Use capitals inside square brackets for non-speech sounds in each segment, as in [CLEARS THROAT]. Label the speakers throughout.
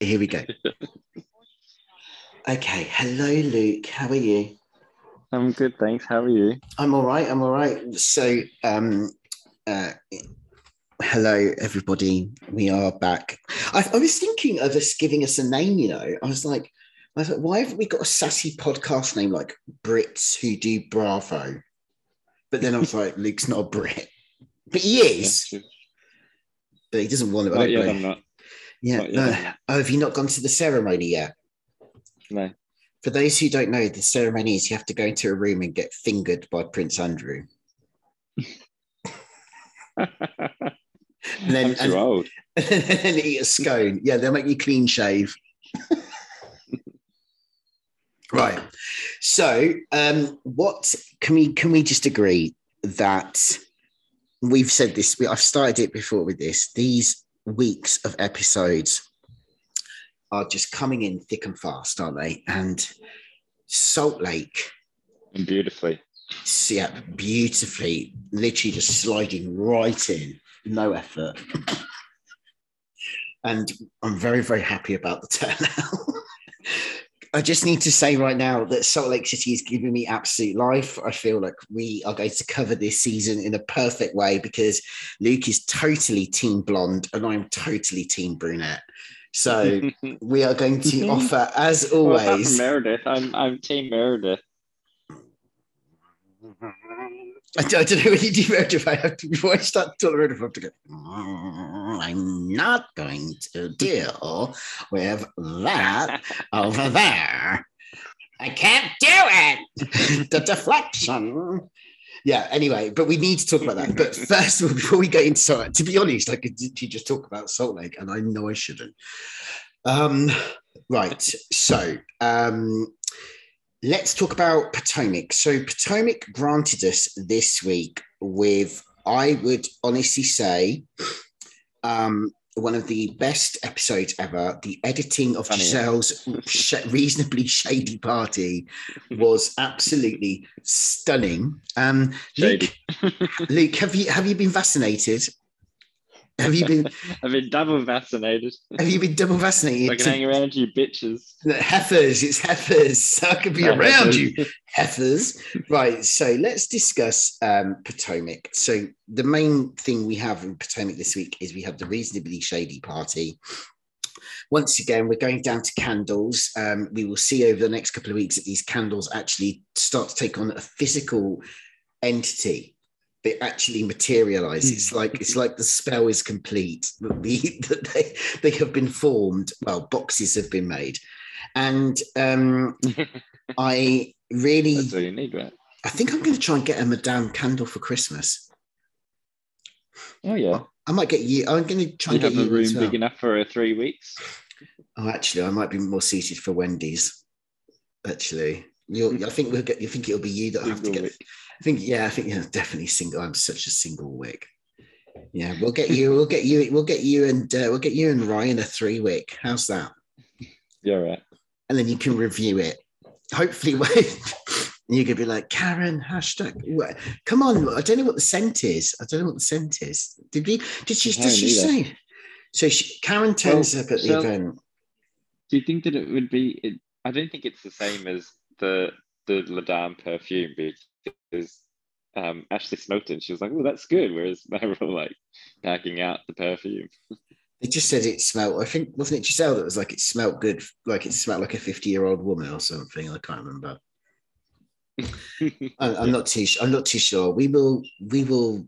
Speaker 1: here we go. Okay, hello, Luke. How are you?
Speaker 2: I'm good, thanks. How are you?
Speaker 1: I'm all right. I'm all right. So, um, uh, hello, everybody. We are back. I, I was thinking of us giving us a name. You know, I was like, I thought, why haven't we got a sassy podcast name like Brits who do Bravo? But then I was like, [LAUGHS] Luke's not a Brit, but he is.
Speaker 2: Yeah,
Speaker 1: But he doesn't want it. I
Speaker 2: Not
Speaker 1: don't
Speaker 2: yet, I'm not.
Speaker 1: Yeah.
Speaker 2: Not yet.
Speaker 1: uh, oh, have you not gone to the ceremony yet?
Speaker 2: No.
Speaker 1: For those who don't know, the ceremony is you have to go into a room and get fingered by Prince Andrew. [LAUGHS] And then,
Speaker 2: I'm
Speaker 1: and,
Speaker 2: too old. [LAUGHS]
Speaker 1: and eat a scone. Yeah, they'll make you clean shave. [LAUGHS] right. So, um, what can we can we just agree that we've said this? we- I've started it before with this. These weeks of episodes are just coming in thick and fast, aren't they? And Salt Lake
Speaker 2: And beautifully.
Speaker 1: yeah, beautifully, literally just sliding right in, no effort. and I'm very, very happy about the turnout. [LAUGHS] I just need to say right now that Salt Lake City is giving me absolute life. I feel like we are going to cover this season in a perfect way because Luke is totally team blonde and I'm totally team brunette. So [LAUGHS] we are going to [LAUGHS] offer, as
Speaker 2: Well,
Speaker 1: always,
Speaker 2: Meredith, I'm I'm Team Meredith.
Speaker 1: I don't, I don't know what you do Meredith. I have to, before I start talking Meredith, I have to go, "Mm, I'm not going to deal with that over there. I can't do it. the deflection. Yeah, anyway, but we need to talk about that. But first all, [LAUGHS] before we get into Salt to be honest, I could literally just talk about Salt Lake, and I know I shouldn't. Um, right. So um let's talk about Potomac. So Potomac granted us this week with, I would honestly say, um, one of the best episodes ever. The editing of
Speaker 2: Funny.
Speaker 1: Gizelle's sh- reasonably shady party was absolutely stunning. Um, Luke, Luke, have you have you been vaccinated? Have you been [LAUGHS]
Speaker 2: I've been double vaccinated.
Speaker 1: have you been double vaccinated?
Speaker 2: So I can
Speaker 1: to-
Speaker 2: hang around you bitches.
Speaker 1: heifers, it's heifers. So [LAUGHS] I could be around
Speaker 2: heifers.
Speaker 1: you, heifers. Right. So let's discuss um, Potomac. So the main thing we have in Potomac this week is we have the reasonably shady party. Once again, we're going down to candles. Um, we will see over the next couple of weeks that these candles actually start to take on a physical entity. They actually materialize. It's like it's like the spell is complete. That the- [LAUGHS] that they, they have been formed. Well, boxes have been made, and um, [LAUGHS] I really,
Speaker 2: That's all you need, right?
Speaker 1: I think I'm going to try and get a Madame candle for Christmas.
Speaker 2: Oh yeah.
Speaker 1: I might get you. I'm going to try
Speaker 2: You
Speaker 1: and get
Speaker 2: have a room
Speaker 1: well.
Speaker 2: big enough for uh, three weeks.
Speaker 1: Oh, actually, I might be more suited for Wendy's. Actually, you. I think we'll get. You think it'll be you that have to get. I think. Yeah, I think yeah, definitely single. I'm such a single wick. Yeah, we'll get you. We'll get you. We'll get you and uh, we'll get you and Ryan a three wick. How's that?
Speaker 2: Yeah, right.
Speaker 1: And then you can review it. Hopefully, [LAUGHS] when you could be like Karen hashtag. what- Come on, I don't know what the scent is. I don't know what the scent is. Did we? Did she? Did she
Speaker 2: don't
Speaker 1: say? So she, Karen turns
Speaker 2: Well,
Speaker 1: up at the event.
Speaker 2: Do you think that it would be? It, I don't think it's the same as the the Ladame perfume because um, Ashley smoked it and she was like, "Oh, that's good." Whereas [LAUGHS] they were like packing out the perfume.
Speaker 1: They just said it smelled. I think wasn't it Gizelle that was like it smelled good, like it smelled like a fifty-year-old woman or something. I can't remember. [LAUGHS] I'm not too. I'm not too sure. We will. We will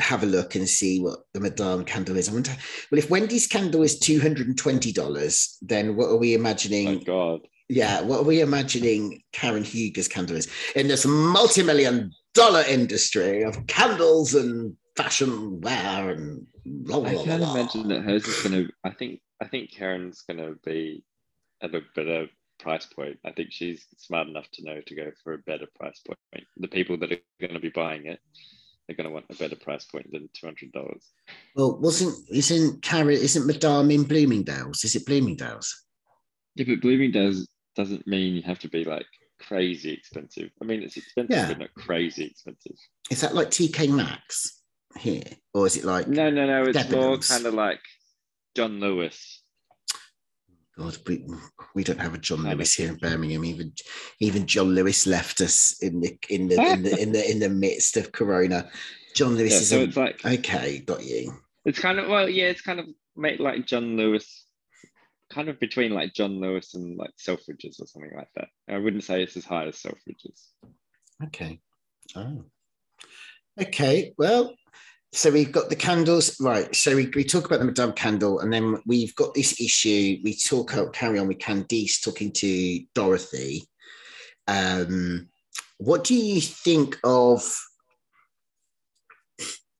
Speaker 1: have a look and see what the Madame candle is. I wonder. Well, if Wendy's candle is two hundred and twenty dollars, then what are we imagining?
Speaker 2: oh God.
Speaker 1: Yeah, what are we imagining Karen Huger's candle is in this multi-million dollar industry of candles and fashion wear and blah, blah,
Speaker 2: I can't
Speaker 1: blah.
Speaker 2: imagine that hers is gonna. I think. I think Karen's gonna be at a better price point. I think she's smart enough to know to go for a better price point. The people that are going to be buying it, they're going to want a better price point than two hundred dollars.
Speaker 1: Well, wasn't isn't Karen isn't Madame in Bloomingdale's? Is it Bloomingdale's?
Speaker 2: Yeah, but Bloomingdale's doesn't mean you have to be like crazy expensive. I mean, it's expensive,
Speaker 1: Yeah.
Speaker 2: but not crazy expensive.
Speaker 1: Is that like TK Maxx here, or is it like
Speaker 2: No, no, no. It's more kind of like John Lewis.
Speaker 1: God, we, we don't have a John
Speaker 2: Kind.
Speaker 1: Lewis here in Birmingham. Even even John Lewis left us in the in the in the in the in the midst of Corona. John Lewis
Speaker 2: Yeah,
Speaker 1: is
Speaker 2: so
Speaker 1: a,
Speaker 2: it's like
Speaker 1: okay. Got you.
Speaker 2: it's kind of well, yeah, it's kind of made like John Lewis, kind of between like John Lewis and like Selfridges or something like that. I wouldn't say it's as high as Selfridges.
Speaker 1: Okay. Oh. Okay. Well, so we've got the candles, right? So we, we talk about the Madame Candle, and then we've got this issue. We talk out, carry on with Candice talking to Dorothy. Um, what do you think of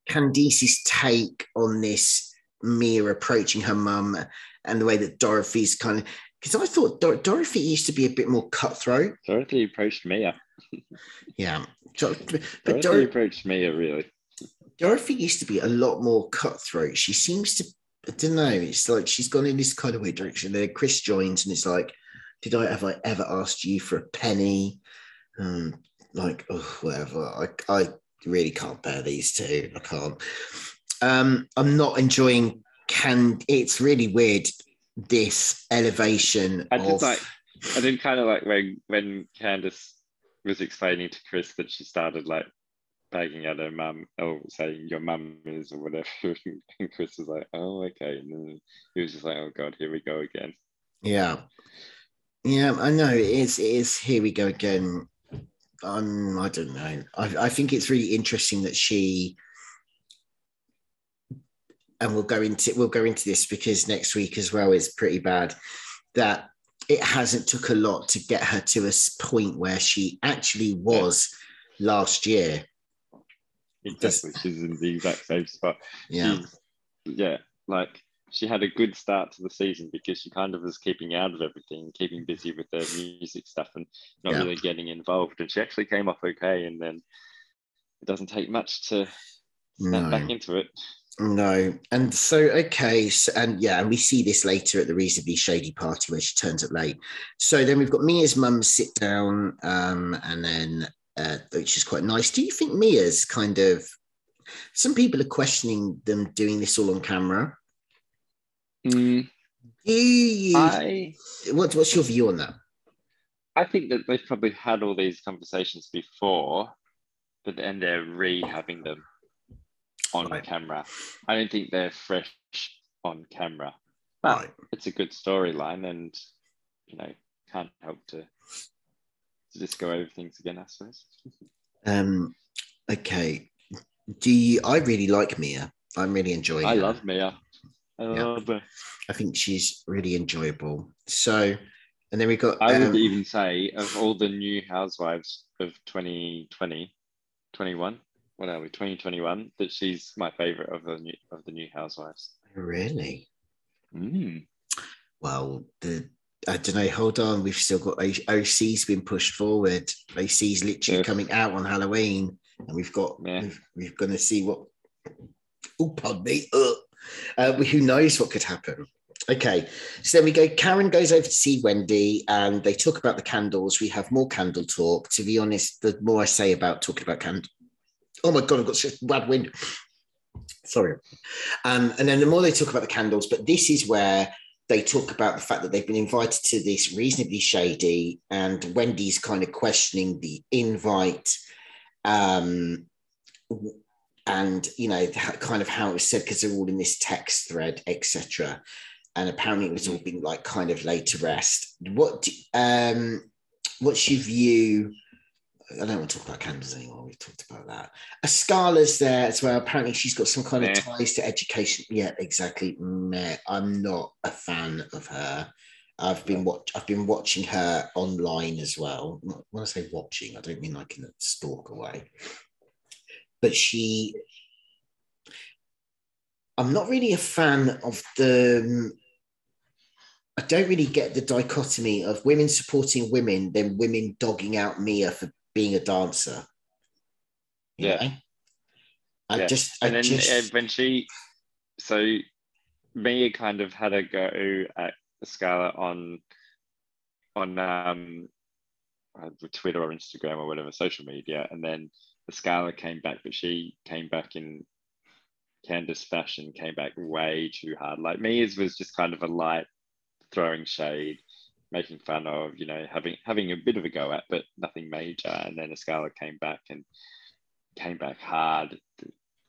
Speaker 1: Candice's take on this Mia approaching her mum and the way that Dorothy's kind of because I thought Dor- Dorothy used to be a bit more cutthroat.
Speaker 2: Dorothy approached Mia. [LAUGHS]
Speaker 1: Yeah. So- But
Speaker 2: Dorothy
Speaker 1: Dor-
Speaker 2: approached Mia really.
Speaker 1: Dorothy used to be a lot more cutthroat. She seems to, I don't know, it's like she's gone in this kind of weird direction. Then Chris joins and it's like, did I have I ever asked you for a penny? Um, like, oh, whatever. I, I really can't bear these two. I can't. Um, I'm not enjoying can it's really weird this elevation
Speaker 2: I
Speaker 1: of
Speaker 2: did like I did kind of like when when Candace was explaining to Chris that she started like begging at her mum or saying your mum is or whatever. [LAUGHS] And Chris was like, Oh, okay. And then he was just like, Oh god, here we go again.
Speaker 1: Yeah. Yeah, I know. It is, it is here we go again. Um, I don't know. I, I think it's really interesting that she and we'll go into we'll go into this because next week as well is pretty bad. That it hasn't took a lot to get her to a point where she actually was last year.
Speaker 2: Exactly. She's in the exact same spot.
Speaker 1: Yeah.
Speaker 2: She's- yeah. Like she had a good start to the season because she kind of was keeping out of everything, keeping busy with the music stuff and not
Speaker 1: Yeah.
Speaker 2: really getting involved. And she actually came off okay. And then it doesn't take much to snap
Speaker 1: No.
Speaker 2: back into it.
Speaker 1: No, and so okay, so, and yeah, and we see this later at the reasonably shady party where she turns up late. So then we've got Mia's mum sit down, um, and then uh, which is quite nice. Do you think Mia's kind of? Some people are questioning them doing this all on camera. Do you?
Speaker 2: I
Speaker 1: what, what's your view on that?
Speaker 2: I think that they've probably had all these conversations before, but then they're re-having them on
Speaker 1: Right.
Speaker 2: camera. I don't think they're fresh on camera. But
Speaker 1: Right.
Speaker 2: it's a good storyline, and you know, can't help to to just go over things again. I suppose.
Speaker 1: Um, okay. Do you? I really like Mia. I'm really enjoying.
Speaker 2: I
Speaker 1: her.
Speaker 2: love Mia. I
Speaker 1: Yeah.
Speaker 2: love her.
Speaker 1: I think she's really enjoyable. So, and then we got.
Speaker 2: I would
Speaker 1: um,
Speaker 2: even say of all the new housewives of 2020, 21, what are we, 2021, that she's my favorite of the new of the new housewives.
Speaker 1: Really?
Speaker 2: Mm.
Speaker 1: Well, the I don't know. Hold on, we've still got OC's been pushed forward. OC's literally
Speaker 2: Yeah.
Speaker 1: coming out on Halloween, and we've got
Speaker 2: Yeah.
Speaker 1: we've, we've going to see what. Oh, pardon me. Uh, who knows what could happen? Okay, so then we go. Karen goes over to see Wendy, and they talk about the candles. We have more candle talk. To be honest, the more I say about talking about candle, oh my god, I've got such bad wind. Sorry. Um, and then the more they talk about the candles, but this is where they talk about the fact that they've been invited to this reasonably shady, and Wendy's kind of questioning the invite, um, and you know kind of how it was said because they're all in this text thread, etc. And apparently, it was all been like kind of laid to rest. What um, what's your view? I don't want to talk about candles anymore. We've talked about that. A Askale's there as well. Apparently, she's got some kind of ties to education. Yeah, exactly. Meh. I'm not a fan of her. I've been watch. I've been watching her online as well. When I say watching, I don't mean like in a stalk away. But she, I'm not really a fan of the. I don't really get the dichotomy of women supporting women, then women dogging out Mia for being a dancer.
Speaker 2: Yeah.
Speaker 1: know? I
Speaker 2: Yeah.
Speaker 1: just, I
Speaker 2: and then
Speaker 1: just,
Speaker 2: uh, when she, so Mia kind of had a go at Scala on, on um, uh, Twitter or Instagram or whatever social media, and then the Scala came back, but she came back in Candace fashion, came back way too hard. Like Mia's was just kind of a light throwing shade, making fun of, you know, having having a bit of a go at, but nothing major. And then Askale came back and came back hard,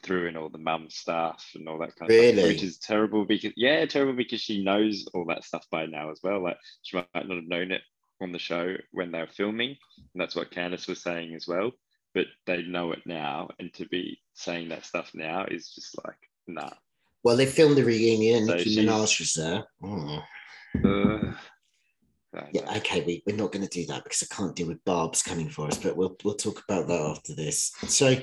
Speaker 2: threw in all the mum stuff and all that kind of
Speaker 1: Really?
Speaker 2: stuff, which is terrible because yeah, terrible because she knows all that stuff by now as well. Like she might not have known it on the show when they were filming, and that's what Candice was saying as well. But they know it now, and to be saying that stuff now is just like nah.
Speaker 1: Well, they filmed the reunion.
Speaker 2: So
Speaker 1: Nicki Minaj was there. Mm.
Speaker 2: Uh,
Speaker 1: Yeah, okay, we, we're not going to do that because I can't deal with Barb's coming for us, but we'll we'll talk about that after this. So,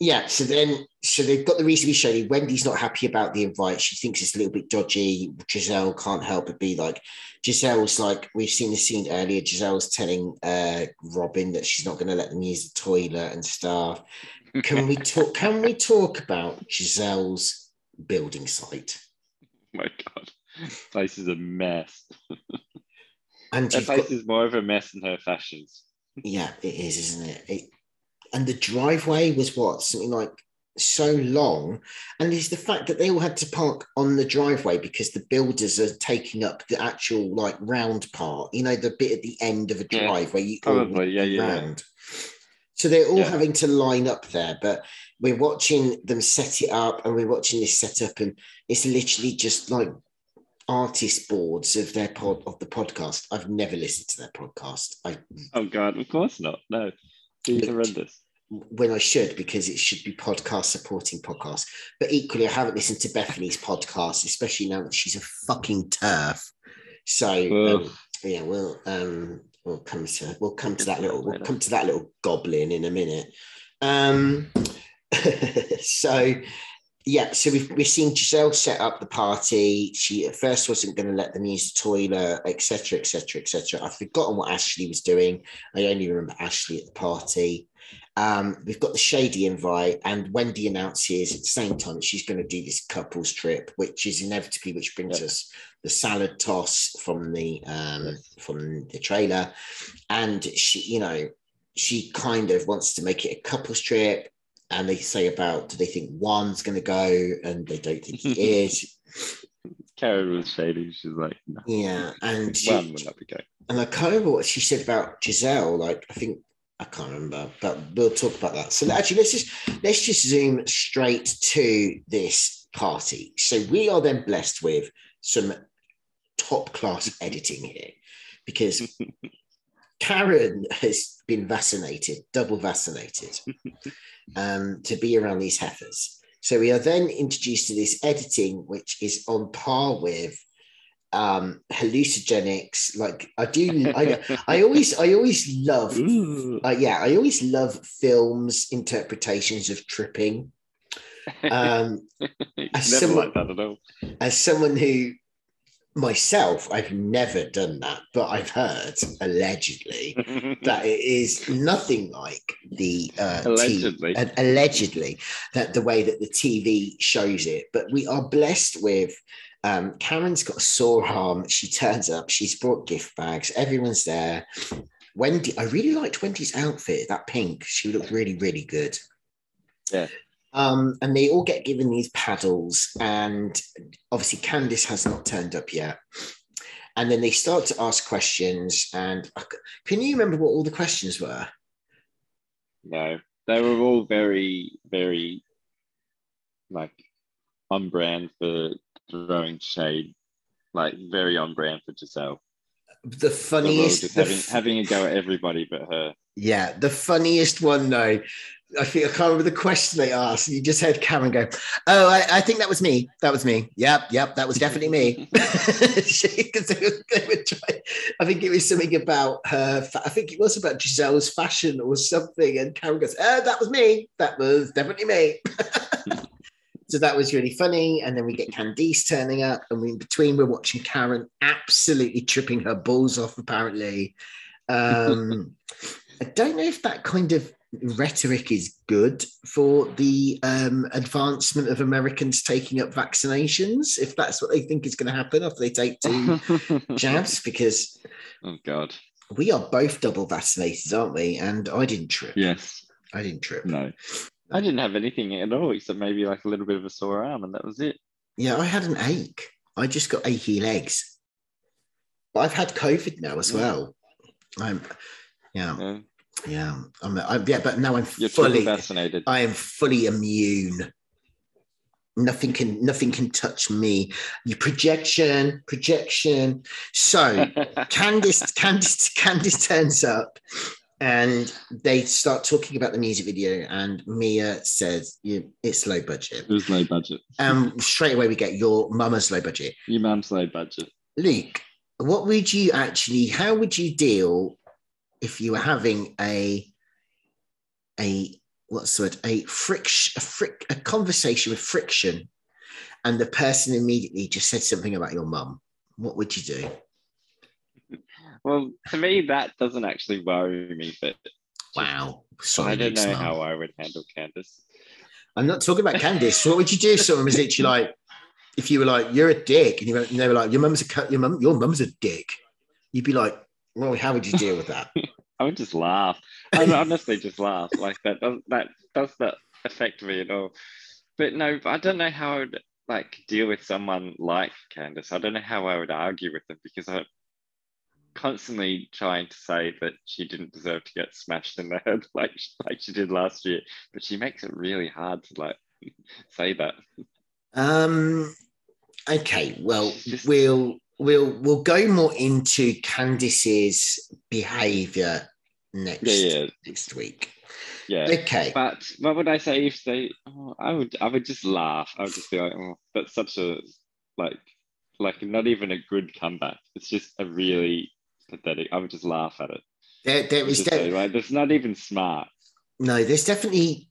Speaker 1: yeah, so then, so they've got the reason to be shady. Wendy's not happy about the invite. She thinks it's a little bit dodgy. Gizelle can't help but be like, Gizelle's like, we've seen the scene earlier. Gizelle's telling uh, Robyn that she's not going to let them use the toilet and stuff. Can we [LAUGHS] talk? Can we talk about Gizelle's building site? [LAUGHS]
Speaker 2: my god, place is a mess. [LAUGHS]
Speaker 1: And
Speaker 2: Her
Speaker 1: you've got,
Speaker 2: face is more of a mess than her fashions.
Speaker 1: Yeah, it is, isn't it? it? And the driveway was what something like so long, and it's the fact that they all had to park on the driveway because the builders are taking up the actual like round part. You know, the bit at the end of a
Speaker 2: Yeah,
Speaker 1: drive where you
Speaker 2: probably, yeah, yeah, yeah.
Speaker 1: round. So they're all
Speaker 2: Yeah.
Speaker 1: having to line up there, but we're watching them set it up, and we're watching this set up, and it's literally just like artist boards of their pod of the podcast. I've never listened to their podcast. I
Speaker 2: Oh god, of course not. No, it's
Speaker 1: Look,
Speaker 2: horrendous.
Speaker 1: when I should because it should be podcast supporting podcast. But equally, I haven't listened to Bethenny's podcast, especially now that she's a fucking turf. So um, yeah, we'll um we'll come to we'll come to that little we'll come to that little goblin in a minute. Um [LAUGHS] so yeah, so we've we're seeing Gizelle set up the party. She at first wasn't going to let them use the toilet, etc., etc., etc. I've forgotten what Ashley was doing. I only remember Ashley at the party. Um, we've got the shady invite, and Wendy announces at the same time that she's going to do this couples trip, which is inevitably which brings
Speaker 2: Yeah.
Speaker 1: us the salad toss from the um, from the trailer, and she, you know, she kind of wants to make it a couples trip, and they say about do they think Juan's going to go, and they don't think he [LAUGHS] is.
Speaker 2: Karen was shady. She's like, no,
Speaker 1: Yeah, and she,
Speaker 2: one would not be going.
Speaker 1: and I can't remember what she said about Gizelle. Like, I think I can't remember, but we'll talk about that. So actually, let's just let's just zoom straight to this party. So we are then blessed with some top class editing here because [LAUGHS] Karen has been vaccinated, double vaccinated, [LAUGHS] um, to be around these heifers. So we are then introduced to this editing, which is on par with um hallucinogenics like i do i i [LAUGHS] always i always love uh, yeah i always love films interpretations of tripping [LAUGHS] um as someone-
Speaker 2: like that at all.
Speaker 1: as someone who myself i've never done that but i've heard allegedly [LAUGHS] that it is nothing like the uh, T-
Speaker 2: Allegedly.
Speaker 1: uh, allegedly that the way that the TV shows it. But we are blessed with. Um, Karen's got a sore arm. She turns up. She's brought gift bags. Everyone's there. Wendy, I really liked Wendy's outfit. That pink. She looked really, really good.
Speaker 2: Yeah.
Speaker 1: Um, and they all get given these paddles, and obviously Candice has not turned up yet. And then they start to ask questions. And can you remember what all the questions were?
Speaker 2: No, they were all very, very like on brand for throwing shade, like very on brand for Gizelle.
Speaker 1: The funniest,
Speaker 2: having, having a go at everybody but her.
Speaker 1: yeah, the funniest one though. I think I can't remember the question they asked. You just heard Karen go, "Oh, I, I think that was me. That was me. Yep, yep, that was definitely me." [LAUGHS] [LAUGHS] Because they they were trying, I think it was something about her. I think it was about Gizelle's fashion or something. And Karen goes, "Oh, that was me. That was definitely me." [LAUGHS] so that was really funny. And then we get Candice turning up, and we, in between we're watching Karen absolutely tripping her balls off. Apparently, um, I don't know if that kind of rhetoric is good for the um, advancement of Americans taking up vaccinations, if that's what they think is going to happen after they take two [LAUGHS] jabs, because
Speaker 2: oh God.
Speaker 1: we are both double vaccinated, aren't we? And I didn't trip.
Speaker 2: Yes.
Speaker 1: I didn't trip.
Speaker 2: No. I didn't have anything at all except maybe like a little bit of a sore arm, and that was it.
Speaker 1: Yeah, I had an ache. I just got achy legs. But I've had COVID now as well. I'm, yeah,
Speaker 2: Yeah.
Speaker 1: Yeah, I'm, I'm yeah, but now I'm
Speaker 2: You're
Speaker 1: fully,
Speaker 2: vaccinated.
Speaker 1: I am fully immune. Nothing can, nothing can touch me. You projection, projection. So [LAUGHS] Candice, Candice, Candice turns up and they start talking about the music video and Mia says you, it's low budget.
Speaker 2: it was low budget.
Speaker 1: Um, straight away we get your mama's low budget.
Speaker 2: Your mum's low budget.
Speaker 1: Luke, what would you actually, how would you deal if you were having a, a, what's the word, a friction, a fric, a conversation with friction and the person immediately just said something about your mum? What would you do?
Speaker 2: Well, to me, that doesn't actually worry me, but
Speaker 1: Wow. Sorry,
Speaker 2: I don't know
Speaker 1: mum.
Speaker 2: how I would handle Candace.
Speaker 1: I'm not talking about Candice. what would you do if someone was literally like, if you were like, you're a dick, and, you were, and they were like, your mum's a your mum, your mum's a dick, you'd be like, well, how would you deal with that? [LAUGHS]
Speaker 2: I would just laugh. I would honestly just laugh. Like that does that does not affect me at all. But no, I don't know how I would like deal with someone like Candace. I don't know how I would argue with them because I'm constantly trying to say that she didn't deserve to get smashed in the head [LAUGHS] like like she did last year. But she makes it really hard to like [LAUGHS] say that.
Speaker 1: Um. Okay. Well,
Speaker 2: Just-
Speaker 1: we'll we'll we'll go more into Candice's behaviour next
Speaker 2: Yeah, yeah.
Speaker 1: next week.
Speaker 2: Yeah.
Speaker 1: Okay.
Speaker 2: But what would I say if they? Oh, I would. I would just laugh. I would just be like, "Oh, that's such a like, like not even a good comeback. It's just a really pathetic." I would just laugh at it.
Speaker 1: There, there is
Speaker 2: say,
Speaker 1: de-
Speaker 2: like, that's not even smart.
Speaker 1: no. There's definitely.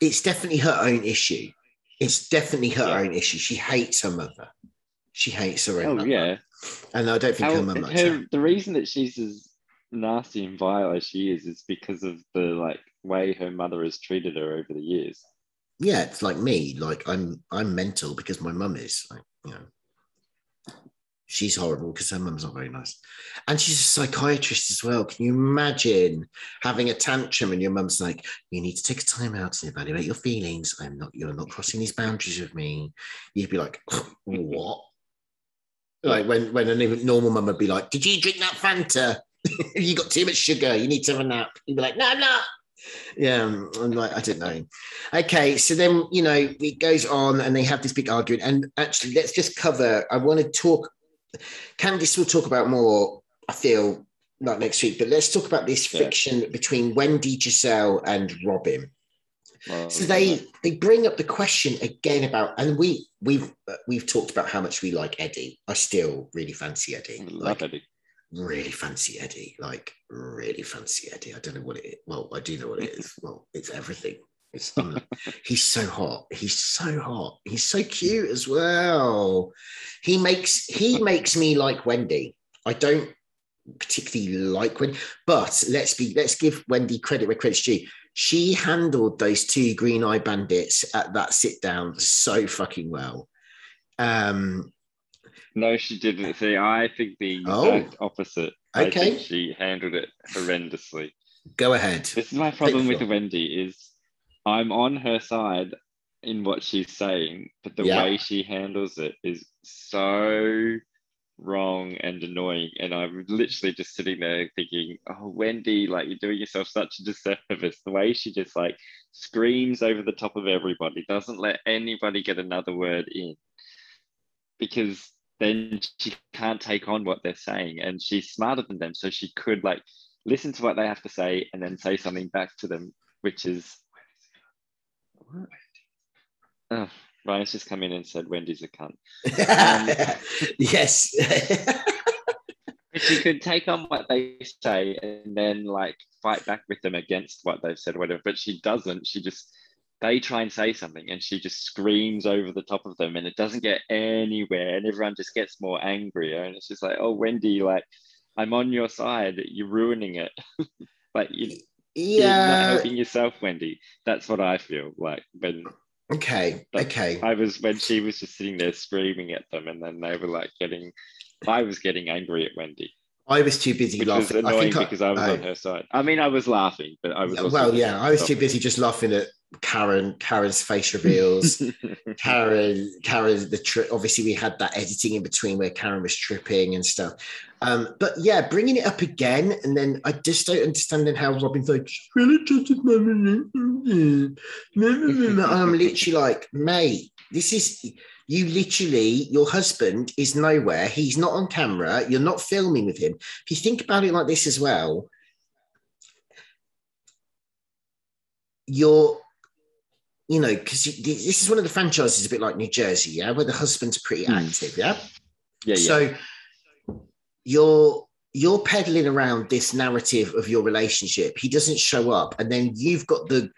Speaker 1: It's definitely her own issue. It's definitely her
Speaker 2: Yeah.
Speaker 1: own issue. She hates her mother. She hates her own
Speaker 2: Oh yeah.
Speaker 1: And I don't think
Speaker 2: How,
Speaker 1: her mum likes her.
Speaker 2: her, the reason that she's as nasty and vile as she is is because of the like way her mother has treated her over the years.
Speaker 1: Yeah, it's like me. Like I'm I'm mental because my mum is. Like, you know. She's horrible because her mum's not very nice. And she's a psychiatrist as well. Can you imagine having a tantrum and your mum's like, you need to take a time out and evaluate your feelings. I'm not, you're not crossing these boundaries with me. You'd be like, what? Like when, when a normal mum would be like, Did you drink that Fanta? [LAUGHS] you got too much sugar. You need to have a nap. You'd be like, No, I'm not. Yeah, um, I'm like, I don't know. Okay, so then you know it goes on, and they have this big argument. And actually, let's just cover. I want to talk. Candice will talk about more. I feel like next week, but let's talk about this
Speaker 2: Yeah.
Speaker 1: friction between Wendy, Gizelle, and
Speaker 2: Robyn.
Speaker 1: So they they bring up the question again about, and we we've we've talked about how much we like Eddie. I still really fancy Eddie.
Speaker 2: love
Speaker 1: Like,
Speaker 2: Eddie.
Speaker 1: really fancy Eddie. Like really fancy Eddie. I don't know what it is. Well, I do know what it is. [LAUGHS] Well, it's everything. It's [LAUGHS] he's so hot. He's so hot. He's so cute as well. He makes he makes me like Wendy. I don't particularly like Wendy, but let's be let's give Wendy credit where credit's due. She handled those two green eye bandits at that sit down so fucking well. Um,
Speaker 2: No, she didn't. See, I think the
Speaker 1: Oh.
Speaker 2: exact opposite.
Speaker 1: Okay.
Speaker 2: she handled it horrendously.
Speaker 1: go ahead.
Speaker 2: This is my problem with
Speaker 1: floor.
Speaker 2: Wendy is I'm on her side in what she's saying, but the
Speaker 1: Yeah.
Speaker 2: way she handles it is so wrong and annoying. And I'm literally just sitting there thinking, oh, Wendy, like you're doing yourself such a disservice. The way she just like screams over the top of everybody, doesn't let anybody get another word in because then she can't take on what they're saying. And she's smarter than them. So she could like listen to what they have to say and then say something back to them, which is. What? Oh, Ryan's just come in and said Wendy's a cunt. [LAUGHS]
Speaker 1: yes.
Speaker 2: But she could take on what they say and then like fight back with them against what they've said, or whatever. But she doesn't. She just they try and say something and she just screams over the top of them and it doesn't get anywhere and everyone just gets more angrier and it's just like, oh Wendy, like I'm on your side, you're ruining it. [LAUGHS] like you, you're not
Speaker 1: yeah.
Speaker 2: helping yourself, Wendy. That's what I feel like when
Speaker 1: Okay. Okay.
Speaker 2: I was when she was just sitting there screaming at them and then they were like getting I was getting angry at Wendy.
Speaker 1: I was too busy
Speaker 2: which
Speaker 1: laughing. I think I-
Speaker 2: because I was
Speaker 1: I-
Speaker 2: on her side. I mean, I was laughing, but I was
Speaker 1: well, yeah, I was too busy just laughing at Karen. Karen's face reveals. [LAUGHS] Karen, Karen, the trip. Obviously, we had that editing in between where Karen was tripping and stuff. Um, but yeah, bringing it up again, and then I just don't understand then how Robyn's like, "She's really mummy. [LAUGHS] I'm literally like, mate, this is you literally, your husband is nowhere. He's not on camera. You're not filming with him. If you think about it like this as well, you're you know, because this is one of the franchises a bit like New Jersey, yeah, where the husband's pretty
Speaker 2: Hmm.
Speaker 1: active, yeah.
Speaker 2: Yeah, yeah.
Speaker 1: So you're you're peddling around this narrative of your relationship. He doesn't show up, and then you've got the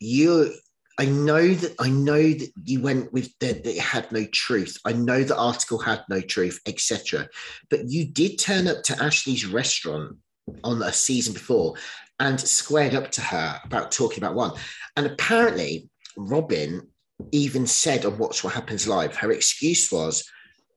Speaker 1: you. I know that I know that you went with that that it had no truth. I know the article had no truth, etc. But you did turn up to Ashley's restaurant on a season before and squared up to her about talking about Juan. And apparently, Robyn even said on Watch What Happens Live, her excuse was,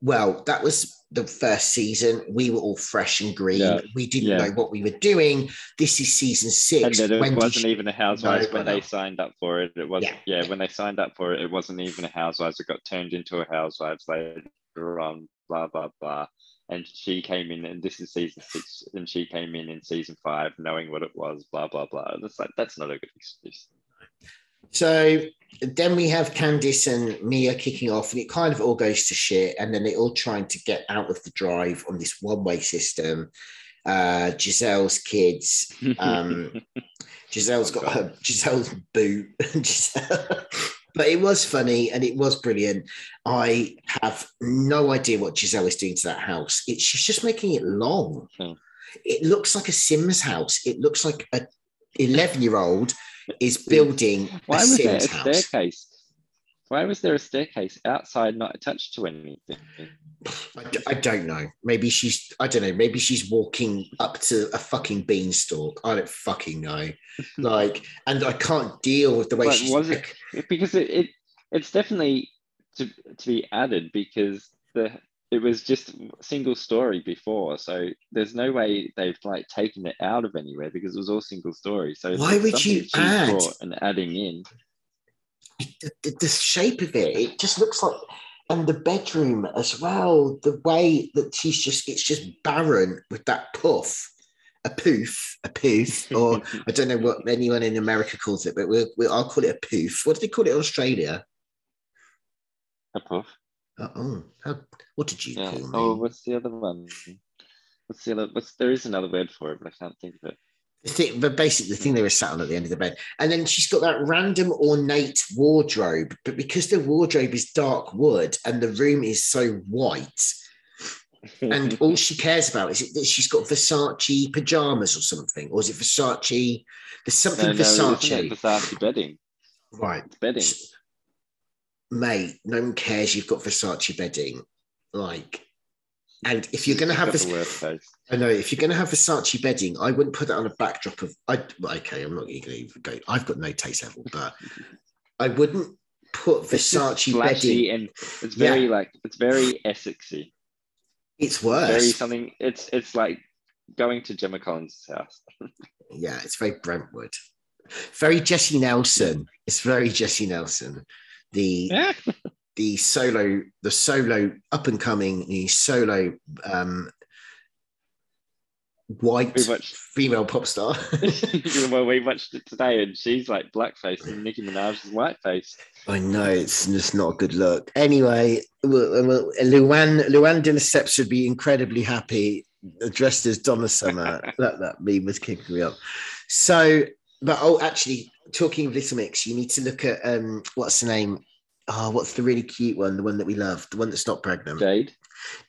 Speaker 1: well, that was the first season. We were all fresh and green.
Speaker 2: Yeah.
Speaker 1: We didn't
Speaker 2: Yeah.
Speaker 1: know what we were doing. This is season six.
Speaker 2: then it
Speaker 1: When
Speaker 2: wasn't
Speaker 1: she-
Speaker 2: even a housewives
Speaker 1: No,
Speaker 2: when they signed up for it. It was
Speaker 1: Yeah.
Speaker 2: yeah. when they signed up for it, it wasn't even a housewives. It got turned into a housewives later on. Blah blah blah. And she came in, and this is season six, and she came in in season five, knowing what it was. Blah blah blah. And It's like that's not a good excuse.
Speaker 1: So then we have Candice and Mia kicking off, and it kind of all goes to shit. And then they're all trying to get out of the drive on this one way system. Uh, Gizelle's kids. [LAUGHS] Um,
Speaker 2: Gizelle's
Speaker 1: got her [LAUGHS] Gizelle's boot. [LAUGHS] Gizelle- but it was funny and it was brilliant. I have no idea what Gizelle is doing to that house. It, she's just making it long.
Speaker 2: Hmm.
Speaker 1: It looks like a Sims house. It looks like a 11 year old is building
Speaker 2: Why
Speaker 1: a
Speaker 2: was there a
Speaker 1: house.
Speaker 2: staircase? Why was there a staircase outside, not attached to anything?
Speaker 1: I, d- I don't know. Maybe she's, I don't know. Maybe she's walking up to a fucking beanstalk. I don't fucking know. [LAUGHS] Like, and I can't deal with the way
Speaker 2: But
Speaker 1: she's.
Speaker 2: was it- because it, it it's definitely to to be added because the it was just single story before, so there's no way they've like taken it out of anywhere because it was all single story. So
Speaker 1: Why would you add-
Speaker 2: and adding in?
Speaker 1: the, the, the shape of it, it just looks like, and the bedroom as well, the way that she's just, it's just barren with that puff, a poof, a poof, or [LAUGHS] I don't know what anyone in America calls it, but we'll, we'll, I'll call it a poof. What do they call it in Australia?
Speaker 2: A puff.
Speaker 1: Uh, oh, how, what did you
Speaker 2: Yeah.
Speaker 1: call me?
Speaker 2: Oh, what's the other one? What's the other? What's there is another word for it, but I can't think of it.
Speaker 1: The thing, but basically, the thing they were sat on at the end of the bed, and then she's got that random ornate wardrobe, but because the wardrobe is dark wood and the room is so white, and [LAUGHS] all she cares about is it that she's got Versace pajamas or something, or is it Versace? There's something
Speaker 2: no, no,
Speaker 1: Versace,
Speaker 2: Versace bedding.
Speaker 1: right?
Speaker 2: It's bedding.
Speaker 1: Mate, no one cares. You've got Versace bedding, like, and if you're going to have this. I know if you're going to have Versace bedding, I wouldn't put that on a backdrop of. I okay, I'm not going to even go. I've got no taste level, but I wouldn't put Versace bedding.
Speaker 2: and it's very like it's very Essexy.
Speaker 1: It's
Speaker 2: Very
Speaker 1: worse.
Speaker 2: something. It's it's like going to Gemma Collins' house.
Speaker 1: Yeah, it's very Brentwood. Very Jesy Nelson. It's very Jesy Nelson. The the solo, the solo up and coming, the solo um white
Speaker 2: We watched-
Speaker 1: female pop star. [LAUGHS]
Speaker 2: well, we watched it today, and she's like blackface, and Nicki Minaj is whiteface.
Speaker 1: I know it's just not a good look. Anyway, well, well, Luann Luann de should be incredibly happy dressed as Donna Summer. [LAUGHS] that that meme was kicking me up. So, but oh, actually, talking of Little Mix, you need to look at um, what's the name? Oh, what's the really cute one? The one that we love, the one that's not pregnant.
Speaker 2: Jade.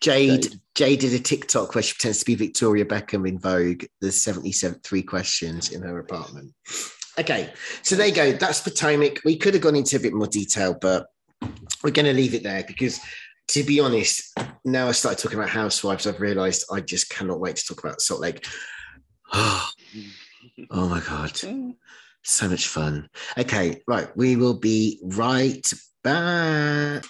Speaker 1: Jade.
Speaker 2: Jade.
Speaker 1: Jade did a TikTok where she pretends to be Victoria Beckham in Vogue. There's 77 three questions in her apartment. Okay, so there you go. That's Potomac. We could have gone into a bit more detail, but we're going to leave it there because, to be honest, now I started talking about housewives, I've realised I just cannot wait to talk about Salt Lake. Oh, [SIGHS] oh my god, so much fun. Okay, right, we will be right back.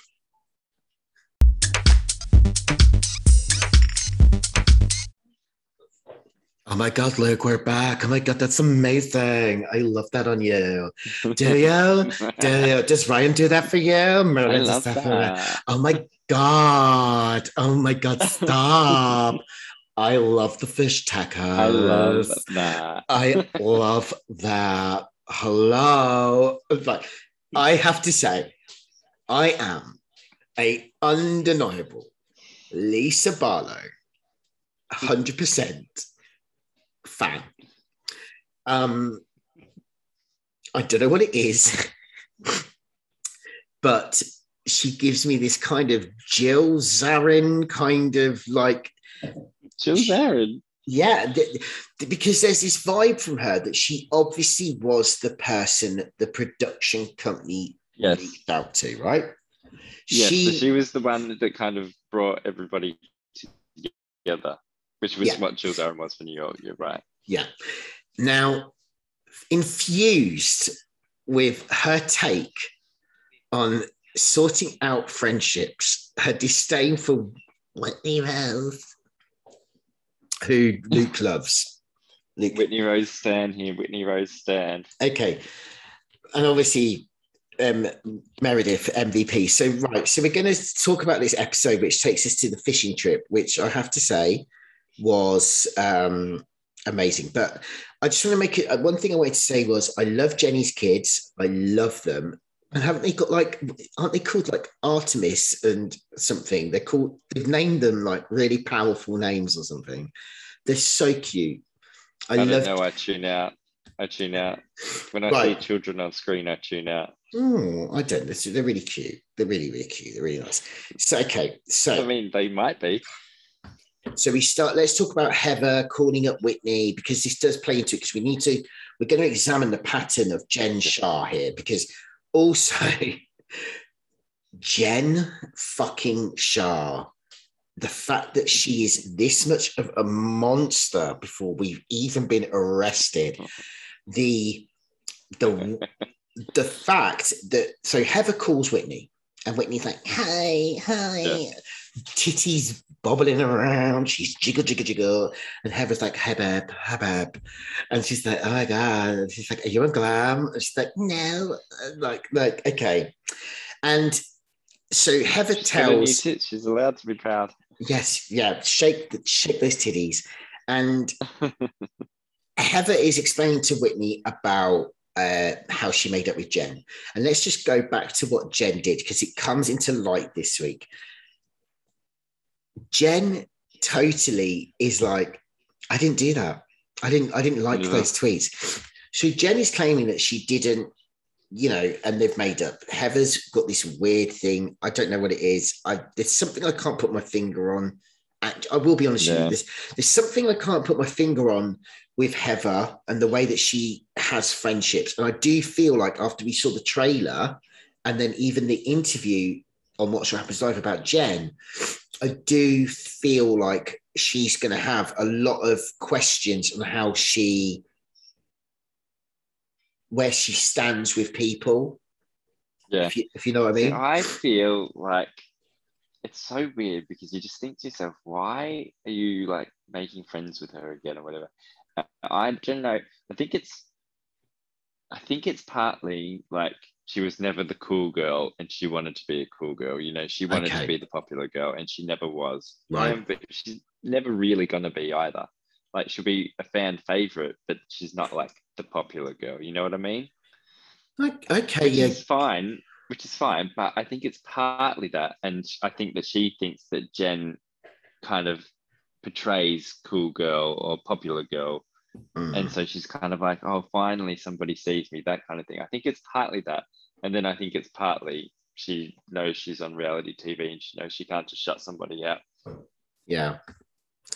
Speaker 1: Oh my God, Luke, we're back. Oh my God, that's amazing. I love that on you. Do you? Do you? Does Ryan do that for you? Merlin does
Speaker 2: love
Speaker 1: that for you?
Speaker 2: that.
Speaker 1: Oh my God. Oh my God, [LAUGHS] stop. I love the fish tacos.
Speaker 2: I love that.
Speaker 1: I love that. Hello. Like, I have to say, I am a undeniable Lisa Barlow, 100% fan. Um, I don't know what it is, [LAUGHS] but she gives me this kind of Jill Zarin kind of like
Speaker 2: Jill Zarin.
Speaker 1: Yeah, th- th- because there's this vibe from her that she obviously was the person the production company
Speaker 2: Yes.
Speaker 1: reached out to, right?
Speaker 2: Yes,
Speaker 1: she,
Speaker 2: so she was the one that kind of brought everybody together, which was
Speaker 1: Yeah.
Speaker 2: what Jill Zarin was for New York. You're right.
Speaker 1: yeah. Now, infused with her take on sorting out friendships, her disdain for Whitney Rose, who Luke loves. Luke,
Speaker 2: Whitney Rose Stan here. Whitney Rose Stan.
Speaker 1: okay, and obviously um, Meredith MVP. So right, so we're going to talk about this episode, which takes us to the fishing trip, which I have to say was um, amazing. But I just want to make it uh, one thing I wanted to say was I love Jenny's kids. I love them. And haven't they got like, aren't they called like Artemis and something? They're called, they've named them like really powerful names or something. They're so cute. I,
Speaker 2: I, don't
Speaker 1: love
Speaker 2: know. I tune out. I tune out. When I
Speaker 1: Right.
Speaker 2: see children on screen, I tune out.
Speaker 1: Oh, I don't know. They're really cute. They're really, really cute. They're really nice. So, okay. So, I
Speaker 2: mean, they might be.
Speaker 1: so we start. Let's talk about Heather calling up Whitney because this does play into it. Because we need to. We're going to examine the pattern of Jen Shah here because also [LAUGHS] Jen fucking Shah. The fact that she is this much of a monster before we've even been arrested, the the [LAUGHS] the fact that so Heather calls Whitney and Whitney's like, hi, hi,
Speaker 2: Yeah.
Speaker 1: Titties bobbling around, she's jiggle, jiggle, jiggle. And Heather's like, Hebeb, Hebeb. And she's like, oh my God. And she's like, are you on glam? And she's like, no. And Like, like, okay. And so Heather
Speaker 2: She's got a new
Speaker 1: tells,
Speaker 2: tits. She's allowed to be proud.
Speaker 1: yes, yeah, shake, the, shake those titties. And [LAUGHS] Heather is explaining to Whitney about uh, how she made up with Jen. And let's just go back to what Jen did because it comes into light this week. Jen totally is like, I didn't do that. I didn't. I didn't like those tweets. So Jen is claiming that she didn't, you know, and they've made up. Heather's got this weird thing. I don't know what it is. I there's something I can't put my finger on. I will be honest with
Speaker 2: Yeah.
Speaker 1: you. There's, there's something I can't put my finger on with Heather and the way that she has friendships. And I do feel like after we saw the trailer and then even the interview on Watch What Happens Live about Jen, I do feel like she's going to have a lot of questions on how she, where she stands with people.
Speaker 2: Yeah.
Speaker 1: If you, if you know what I mean.
Speaker 2: I feel like it's so weird because you just think to yourself, why are you like making friends with her again or whatever? I don't know. I think it's, I think it's partly like she was never the cool girl and she wanted to be a cool girl. You know, she wanted
Speaker 1: Okay.
Speaker 2: to be the popular girl and she never was.
Speaker 1: Right.
Speaker 2: Um, but she's never really gonna be either. Like she'll be a fan favorite, but she's not like the popular girl. You know what I mean?
Speaker 1: Okay,
Speaker 2: which
Speaker 1: yeah.
Speaker 2: fine, which is fine. But I think it's partly that, and I think that she thinks that Jen kind of portrays cool girl or popular girl,
Speaker 1: Mm.
Speaker 2: and so she's kind of like, oh, finally somebody sees me, that kind of thing. I think it's partly that, and then I think it's partly she knows she's on reality TV and she knows she can't just shut somebody out.
Speaker 1: yeah.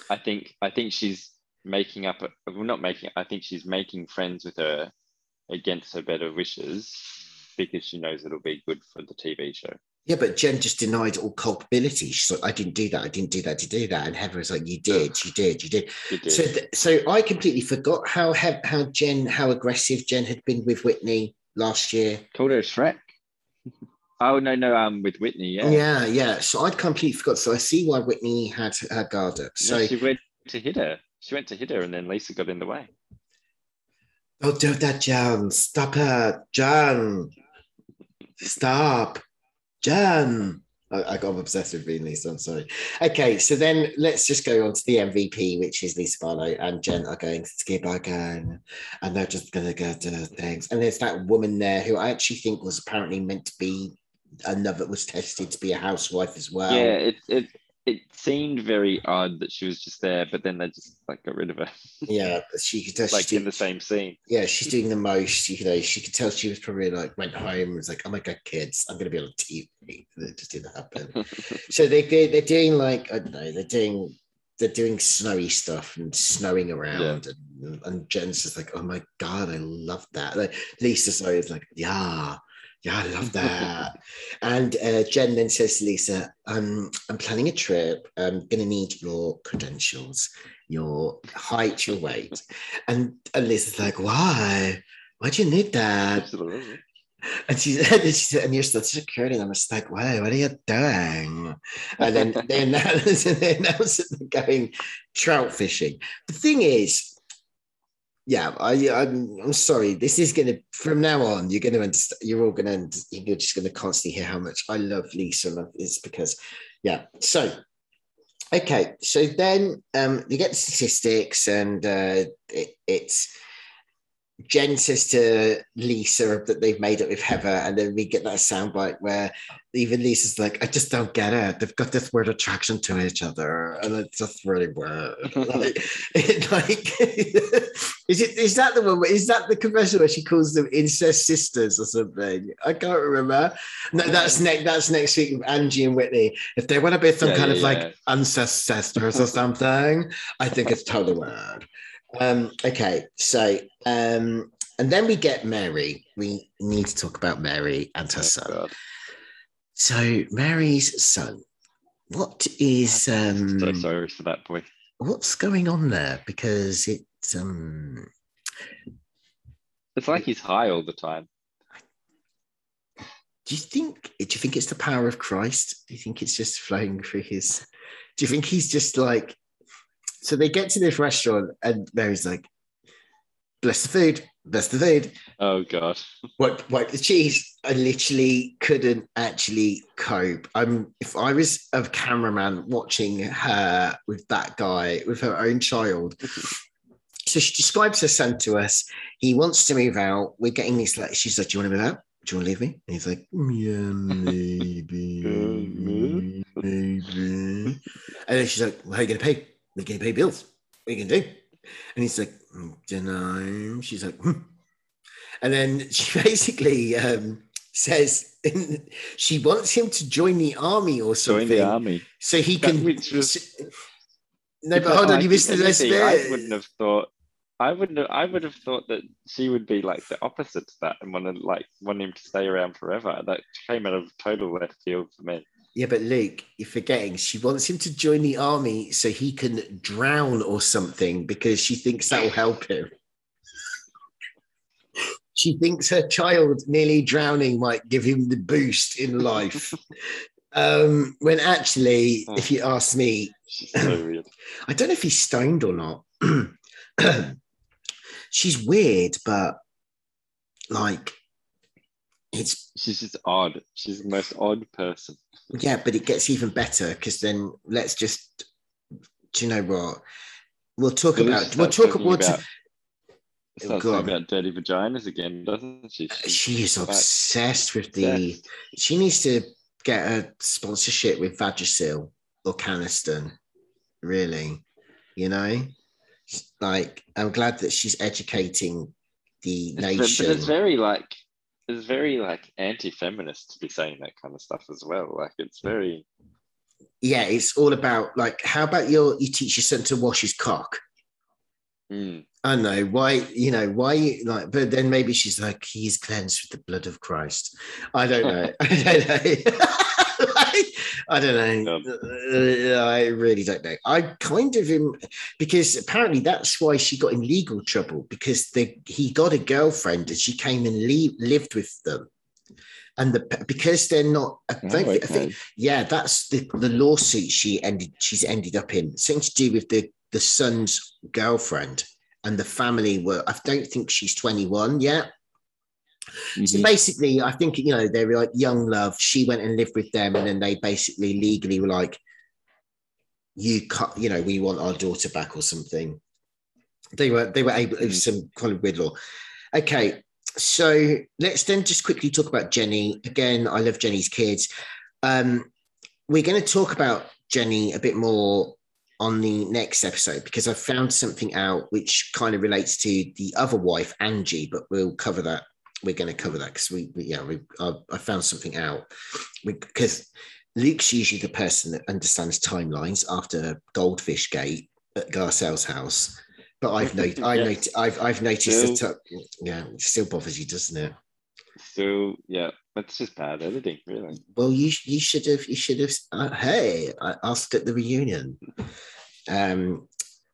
Speaker 2: I think I think she's making up. A, well, not making. I think she's making friends with her against her better wishes because she knows it'll be good for the TV show.
Speaker 1: Yeah, but Jen just denied all culpability. She's like, I didn't do that. I didn't do that. To do that. And Heather was like, You did. You did. You did.
Speaker 2: She did.
Speaker 1: So, th- so I completely forgot how how Jen, how aggressive Jen had been with Whitney last year.
Speaker 2: Called her Shrek. [LAUGHS] oh no, no, um, with Whitney, yeah.
Speaker 1: Yeah, yeah. So I'd completely forgot. So I see why Whitney had her guard up.
Speaker 2: No,
Speaker 1: So
Speaker 2: she went to hit her. She went to hit her, and then Lisa got in the way.
Speaker 1: don't do that, Jen. Stop it, Jen. Stop, Jen. I, got obsessed with being Lisa. I'm sorry. Okay, so then let's just go on to the MVP, which is Lisa Barlow and Jen are going to skip again, and they're just going to go to things. And there's that woman there who I actually think was apparently meant to be another was tested to be a housewife as well.
Speaker 2: Yeah, it it it seemed very odd that she was just there, but then they just like got rid of her.
Speaker 1: Yeah, [LAUGHS] she could tell
Speaker 2: like
Speaker 1: she's
Speaker 2: in the same scene.
Speaker 1: yeah, she's doing the most. You know, she could tell she was probably like went home and was like, "Oh my god, kids, I'm gonna be on TV." It just didn't happen. [LAUGHS] so they they they're doing like I don't know, they're doing they're doing snowy stuff and snowing around, and, and Jen's just like, "Oh my god, I love that." Like, Lisa's always like, "Yeah." Yeah, I love [LAUGHS] that. and uh, Jen then says to Lisa, um, I'm planning a trip. I'm going to need your credentials, your height, your weight. And, and Lisa's like, why? Why do you need that?
Speaker 2: Absolutely.
Speaker 1: And she said, [LAUGHS] she said, and you're still security. And I'm just like, wow, what are you doing? And then they announce, they announce that [LAUGHS] they're going trout fishing. The thing is, yeah, I, I'm, I'm sorry. This is going to, from now on, you're going to understand, you're all going to, you're just going to constantly hear how much I love Lisa. Love is because, yeah. So, okay. So then um, you get statistics and uh, it, it's, Jen says to Lisa that they've made it with Heather, and then we get that soundbite where even Lisa's like, "I just don't get it. They've got this weird attraction to each other, and it's just really weird." [LAUGHS] like, it, like [LAUGHS] is it is that the one? Is that the confession where she calls them incest sisters or something? I can't remember. No, that's next. That's next week with Angie and Whitney. If they want to be some
Speaker 2: Yeah,
Speaker 1: kind
Speaker 2: yeah,
Speaker 1: of
Speaker 2: yeah.
Speaker 1: like incest sisters or something, I think it's totally weird. Um, okay, so um, and then we get Mary. We need to talk about Mary and her
Speaker 2: Oh,
Speaker 1: son.
Speaker 2: God.
Speaker 1: So Mary's son, what is um,
Speaker 2: So sorry for that boy.
Speaker 1: what's going on there? Because it's um,
Speaker 2: It's like he's high all the time.
Speaker 1: do you think do you think it's the power of Christ? Do you think it's just flowing through his? Do you think he's just like? So they get to this restaurant and Mary's like, "Bless the food, bless the food."
Speaker 2: Oh God. [LAUGHS]
Speaker 1: wipe, wipe the cheese. I literally couldn't actually cope. I'm if I was a cameraman watching her with that guy with her own child. So she describes her son to us. He wants to move out. We're getting this like she's like, Do you want to move out? Do you want to leave me? And he's like, mm, Yeah, [LAUGHS] maybe, mm-hmm. maybe. And then she's like, Well, how are you gonna pay? We're gonna pay bills. We can do? And he's like, don't know. She's like, hmm. And then [LAUGHS] she basically um, says [LAUGHS] she wants him to join the army or something.
Speaker 2: Join the army.
Speaker 1: so he
Speaker 2: That
Speaker 1: can.
Speaker 2: was-
Speaker 1: no, but hold on,
Speaker 2: I
Speaker 1: you missed the
Speaker 2: I wouldn't have thought. I wouldn't. Have, I would have thought that she would be like the opposite to that and want to like want him to stay around forever. That came out of total left field for me.
Speaker 1: Yeah, but Luke, you're forgetting. She wants him to join the army so he can drown or something because she thinks that will help him. She thinks her child nearly drowning might give him the boost in life. [LAUGHS] um, when actually, if you ask me,
Speaker 2: so. [CLEARS THROAT]
Speaker 1: I don't know if he's stoned or not. [CLEARS THROAT] She's weird, but like it's
Speaker 2: She's just odd. She's the most odd person.
Speaker 1: yeah, but it gets even better because then let's just do you know what? We'll talk about we'll talk about
Speaker 2: about, oh, starts
Speaker 1: Go
Speaker 2: talking about dirty vaginas again, doesn't she? She's
Speaker 1: she is obsessed with the
Speaker 2: obsessed.
Speaker 1: she needs to get a sponsorship with Vagisil or Canesten, really. You know? Like I'm glad that she's educating the nation.
Speaker 2: But it's very like it's very like anti-feminist to be saying that kind of stuff as well. Like it's very
Speaker 1: yeah, it's all about like, how about your you teach your son to wash his cock?
Speaker 2: mm,
Speaker 1: I know why, you know, why you like, but then maybe she's like, he's cleansed with the blood of Christ. I don't know. [LAUGHS] I don't know. [LAUGHS] I don't know. Uh, I really don't know. I kind of him because apparently that's why she got in legal trouble because they he got a girlfriend and she came and le- lived with them. And the because they're not, I,
Speaker 2: Oh,
Speaker 1: think, I think yeah, that's the, the lawsuit she ended. She's ended up in something to do with the the son's girlfriend and the family were. I don't think she's twenty one yet. So
Speaker 2: Mhm.
Speaker 1: basically, I think you know they were like young love. She went and lived with them, and then they basically legally were like, "You cut, you know, we want our daughter back or something." They were they were able it was some kind of weird law. Okay, so let's then just quickly talk about Jenny again. I love Jenny's kids. Um, we're going to talk about Jenny a bit more on the next episode because I found something out which kind of relates to the other wife, Angie, but we'll cover that. We're going to cover that because we, we- yeah, we, I, I found something out because Luke's usually the person that understands timelines after Goldfish Gate at Garcelle's house. But I've noted, [LAUGHS] I
Speaker 2: Yes.
Speaker 1: noted, I've, I've noticed
Speaker 2: Still-
Speaker 1: that, uh, yeah, it still bothers you, doesn't it?
Speaker 2: So yeah, that's just bad editing, really.
Speaker 1: Well, you you should have you should have. Uh, hey, I asked at the reunion. Um,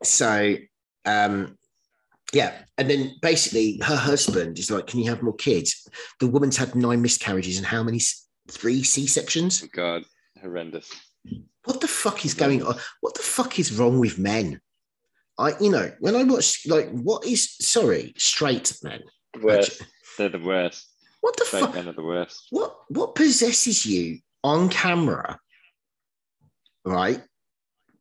Speaker 1: so um, yeah, and then basically her husband is like, "Can you have more kids?" The woman's had nine miscarriages and how many? Three C sections.
Speaker 2: Oh God, horrendous.
Speaker 1: What the fuck is going on? What the fuck is wrong with men? I, you know, when I watch, like, what is sorry, straight men?
Speaker 2: Worst. They're the worst.
Speaker 1: What the
Speaker 2: Straight
Speaker 1: fuck?
Speaker 2: men are the worst.
Speaker 1: what what possesses you on camera right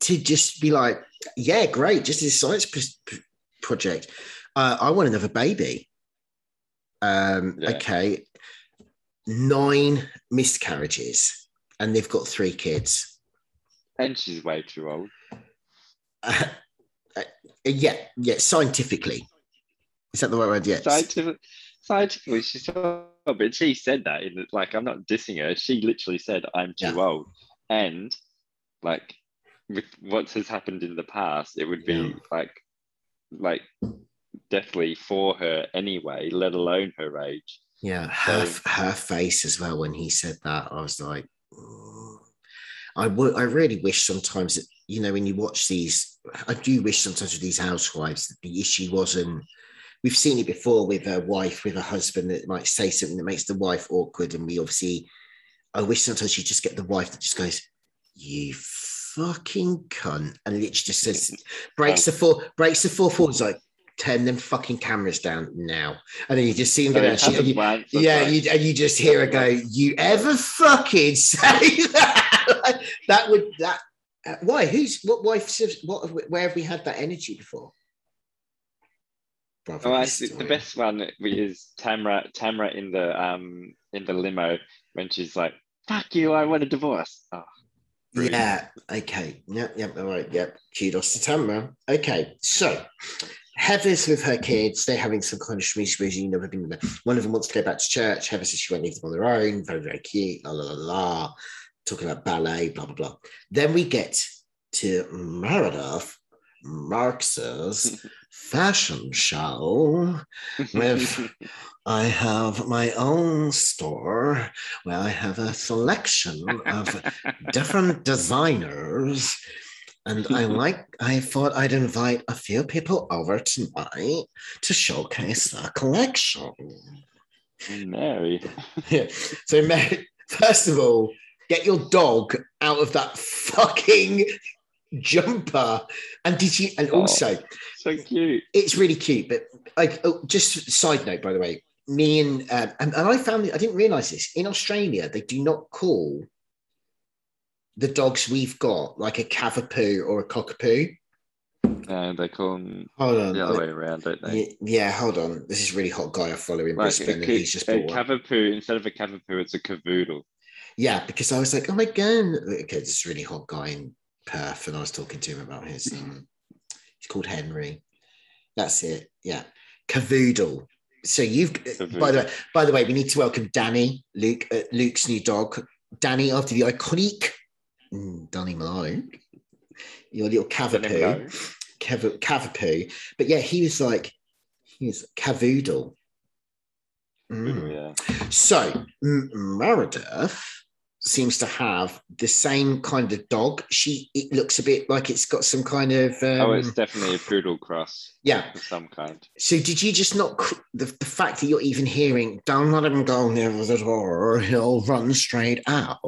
Speaker 1: to just be like yeah great just this science p- p- project uh, i want another baby um
Speaker 2: Yeah.
Speaker 1: okay nine miscarriages and they've got three kids
Speaker 2: And she's way too old.
Speaker 1: uh, uh, yeah yeah scientifically is that the right word yeah
Speaker 2: Scientific, scientifically, she's old, but she said that in like I'm not dissing her. She literally said I'm too
Speaker 1: Yeah.
Speaker 2: old, and like with what has happened in the past, it would be
Speaker 1: Yeah.
Speaker 2: like like definitely for her anyway, let alone her age.
Speaker 1: Yeah, her,
Speaker 2: So-
Speaker 1: her face as well when he said that, I was like. I would, I really wish sometimes that you know when you watch these, I do wish sometimes with these housewives that the issue wasn't. We've seen it before with a wife with a husband that might say something that makes the wife awkward, and we obviously. I wish sometimes you just get the wife that just goes, "You fucking cunt," and literally just says, breaks the four, breaks the four forwards like, turn them fucking cameras down now, and then you just see him go down. She, you, yeah, you, and you just hear her go, "You ever fucking [LAUGHS] say that?" that would that. uh, Why? Who's what wife? What? Where have we had that energy before? Brother,
Speaker 2: Oh, I see. The best one is Tamra. Tamra in the um in the limo when she's like, "Fuck you! I want a divorce." Oh, brilliant.
Speaker 1: Yeah. Okay. Yep. Yep. All right. Yep. Kudos to Tamara. Okay. So Heather's with her kids. They're having some kind of schmoozy. You know, been- one of them wants to go back to church. Heather says she won't leave them on their own. Very, very cute. La la la la. Talking about ballet. Blah blah blah. Then we get to Meredith Marks's [LAUGHS] fashion show with [LAUGHS] I have my own store where I have a selection of different designers. And I [LAUGHS] like, I thought I'd invite a few people over tonight to showcase the collection.
Speaker 2: Mary.
Speaker 1: Yeah. So, Mary, first of all, get your dog out of that fucking jumper. And did you, and
Speaker 2: Oh.
Speaker 1: also,
Speaker 2: So cute.
Speaker 1: it's really cute. But like, oh, just side note, by the way, me and um, and, and I found I didn't realize this in Australia they do not call the dogs we've got like a cavapoo or a cockapoo.
Speaker 2: And they call them
Speaker 1: Hold on,
Speaker 2: the other way around, don't they?
Speaker 1: yeah, hold on. This is really hot guy I follow in
Speaker 2: Like
Speaker 1: Brisbane,
Speaker 2: a,
Speaker 1: and he's just
Speaker 2: a cavapoo instead of a cavapoo, it's a cavoodle.
Speaker 1: Yeah, because I was like, oh my god, okay, this really hot guy in Perth, and I was talking to him about his. Um, he's called Henry. That's it. Yeah, Cavoodle. So you've by the way, by the way, we need to welcome Danny, Luke, uh, Luke's new dog, Danny, after the iconic mm, Danny Malone, your little cavapoo, cav- cavapoo. But yeah, he was like, he was cavoodle. Mm.
Speaker 2: Yeah.
Speaker 1: So Meredith seems to have the same kind of dog. She it looks a bit like it's got some kind of um,
Speaker 2: oh, it's definitely a poodle cross
Speaker 1: yeah.
Speaker 2: of some kind.
Speaker 1: So did you just not the, the fact that you're even hearing "Don't let him go near the door; or he'll run straight out"?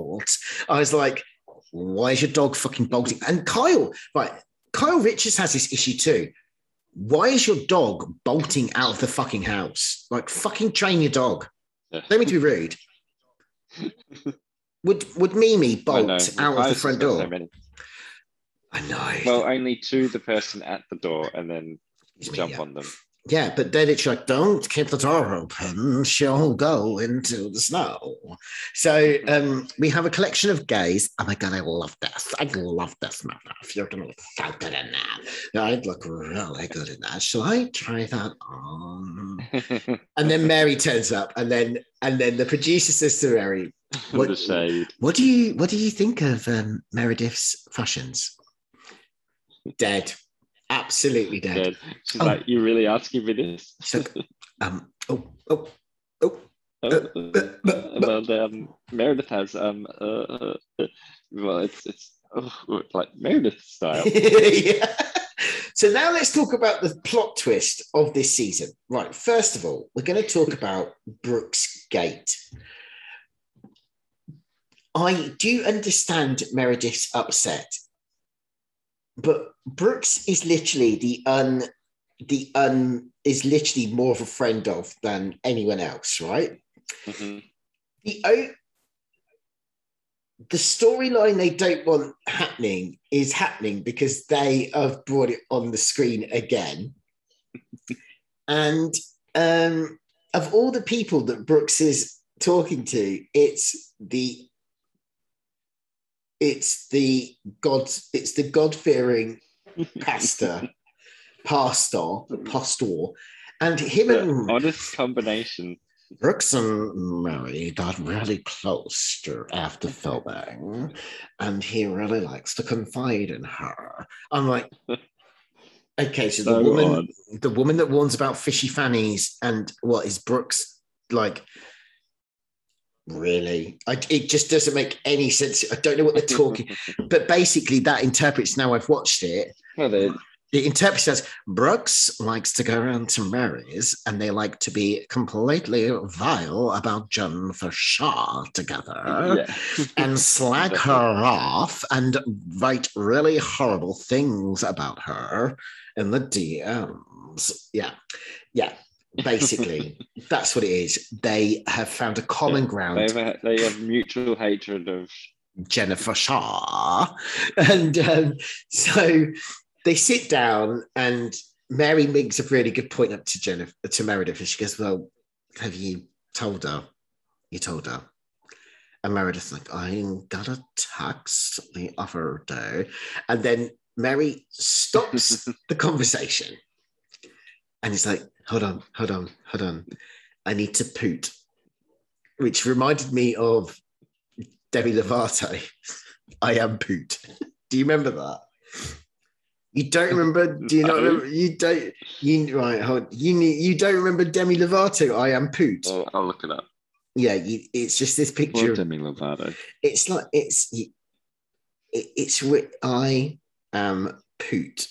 Speaker 1: I was like, why is your dog fucking bolting? And Kyle, right? Kyle Richards has this issue too. why is your dog bolting out of the fucking house? Like, fucking train your dog.
Speaker 2: Yeah.
Speaker 1: Don't mean to be rude. [LAUGHS] Would would Mimi bolt out of the front
Speaker 2: so
Speaker 1: door?
Speaker 2: many.
Speaker 1: I know.
Speaker 2: Well, only to the person at the door, and then
Speaker 1: It's me,
Speaker 2: jump
Speaker 1: yeah.
Speaker 2: on them.
Speaker 1: Yeah, but then it's like, don't keep the door open. She'll go into the snow. So um, we have a collection of gays. Oh my God, I love this. I love this, Mother. If you're going to look so good in that, I'd look really good in that. Shall I try that on? [LAUGHS] And then Mary turns up, and then and then the producer says to Mary, [LAUGHS] What-
Speaker 2: the shade.
Speaker 1: "What do you what do you think of um, Meredith's fashions?" Dead, absolutely dead.
Speaker 2: Dead. She's
Speaker 1: Oh.
Speaker 2: like, "You really asking me this?"
Speaker 1: So, [LAUGHS] um, oh, oh, oh.
Speaker 2: Oh, uh, well, um, Meredith has um, uh, uh, well, it's it's oh, like Meredith style. [LAUGHS]
Speaker 1: yeah. So now let's talk about the plot twist of this season. Right. First of all, we're going to talk about Brooks Gate. I do understand Meredith's upset, but Brooks is literally the un the un is literally more of a friend of than anyone else, right?
Speaker 2: Mhm.
Speaker 1: the o- the storyline they don't want happening is happening because they have brought it on the screen again. and um, of all the people that Brooks is talking to, it's the it's the god it's the god fearing [LAUGHS] pastor pastor hmm. pastor and him
Speaker 2: The
Speaker 1: and
Speaker 2: honest combination.
Speaker 1: Brooks and Mary got really close to after [LAUGHS] filming, and he really likes to confide in her. I'm like, [LAUGHS] okay, so the
Speaker 2: So
Speaker 1: woman,
Speaker 2: odd.
Speaker 1: the woman that warns about fishy fannies, and what is Brooks like? Really, I, it just doesn't make any sense. I don't know what they're talking, [LAUGHS] but basically, that interprets. Now I've watched it.
Speaker 2: well, they,
Speaker 1: It interprets as Brooks likes to go around to Mary's and they like to be completely vile about Jennifer Shah together
Speaker 2: yeah.
Speaker 1: and slag [LAUGHS] her off and write really horrible things about her in the DMs. Yeah. Yeah. Basically, that's what it is. They have found a common
Speaker 2: They
Speaker 1: ground.
Speaker 2: have, a, they have mutual hatred of.
Speaker 1: Jennifer Shah. [LAUGHS] And um, so they sit down, and Mary makes a really good point up to Jennifer to Meredith, and she goes, "Well, have you told her? You told her?" And Meredith's like, "I got a text the other day," and then Mary stops [LAUGHS] the conversation, and it's like, "Hold on, hold on, hold on, I need to poot," which reminded me of Demi Lovato. I am poot. Do you remember that? You don't remember? Do you not remember? You don't. You right? Hold. You. You don't remember Demi Lovato? I am poot.
Speaker 2: Oh, I'll look it up.
Speaker 1: Yeah. You, it's just this picture. of-
Speaker 2: Demi Lovato.
Speaker 1: It's like it's. It, it's I am poot.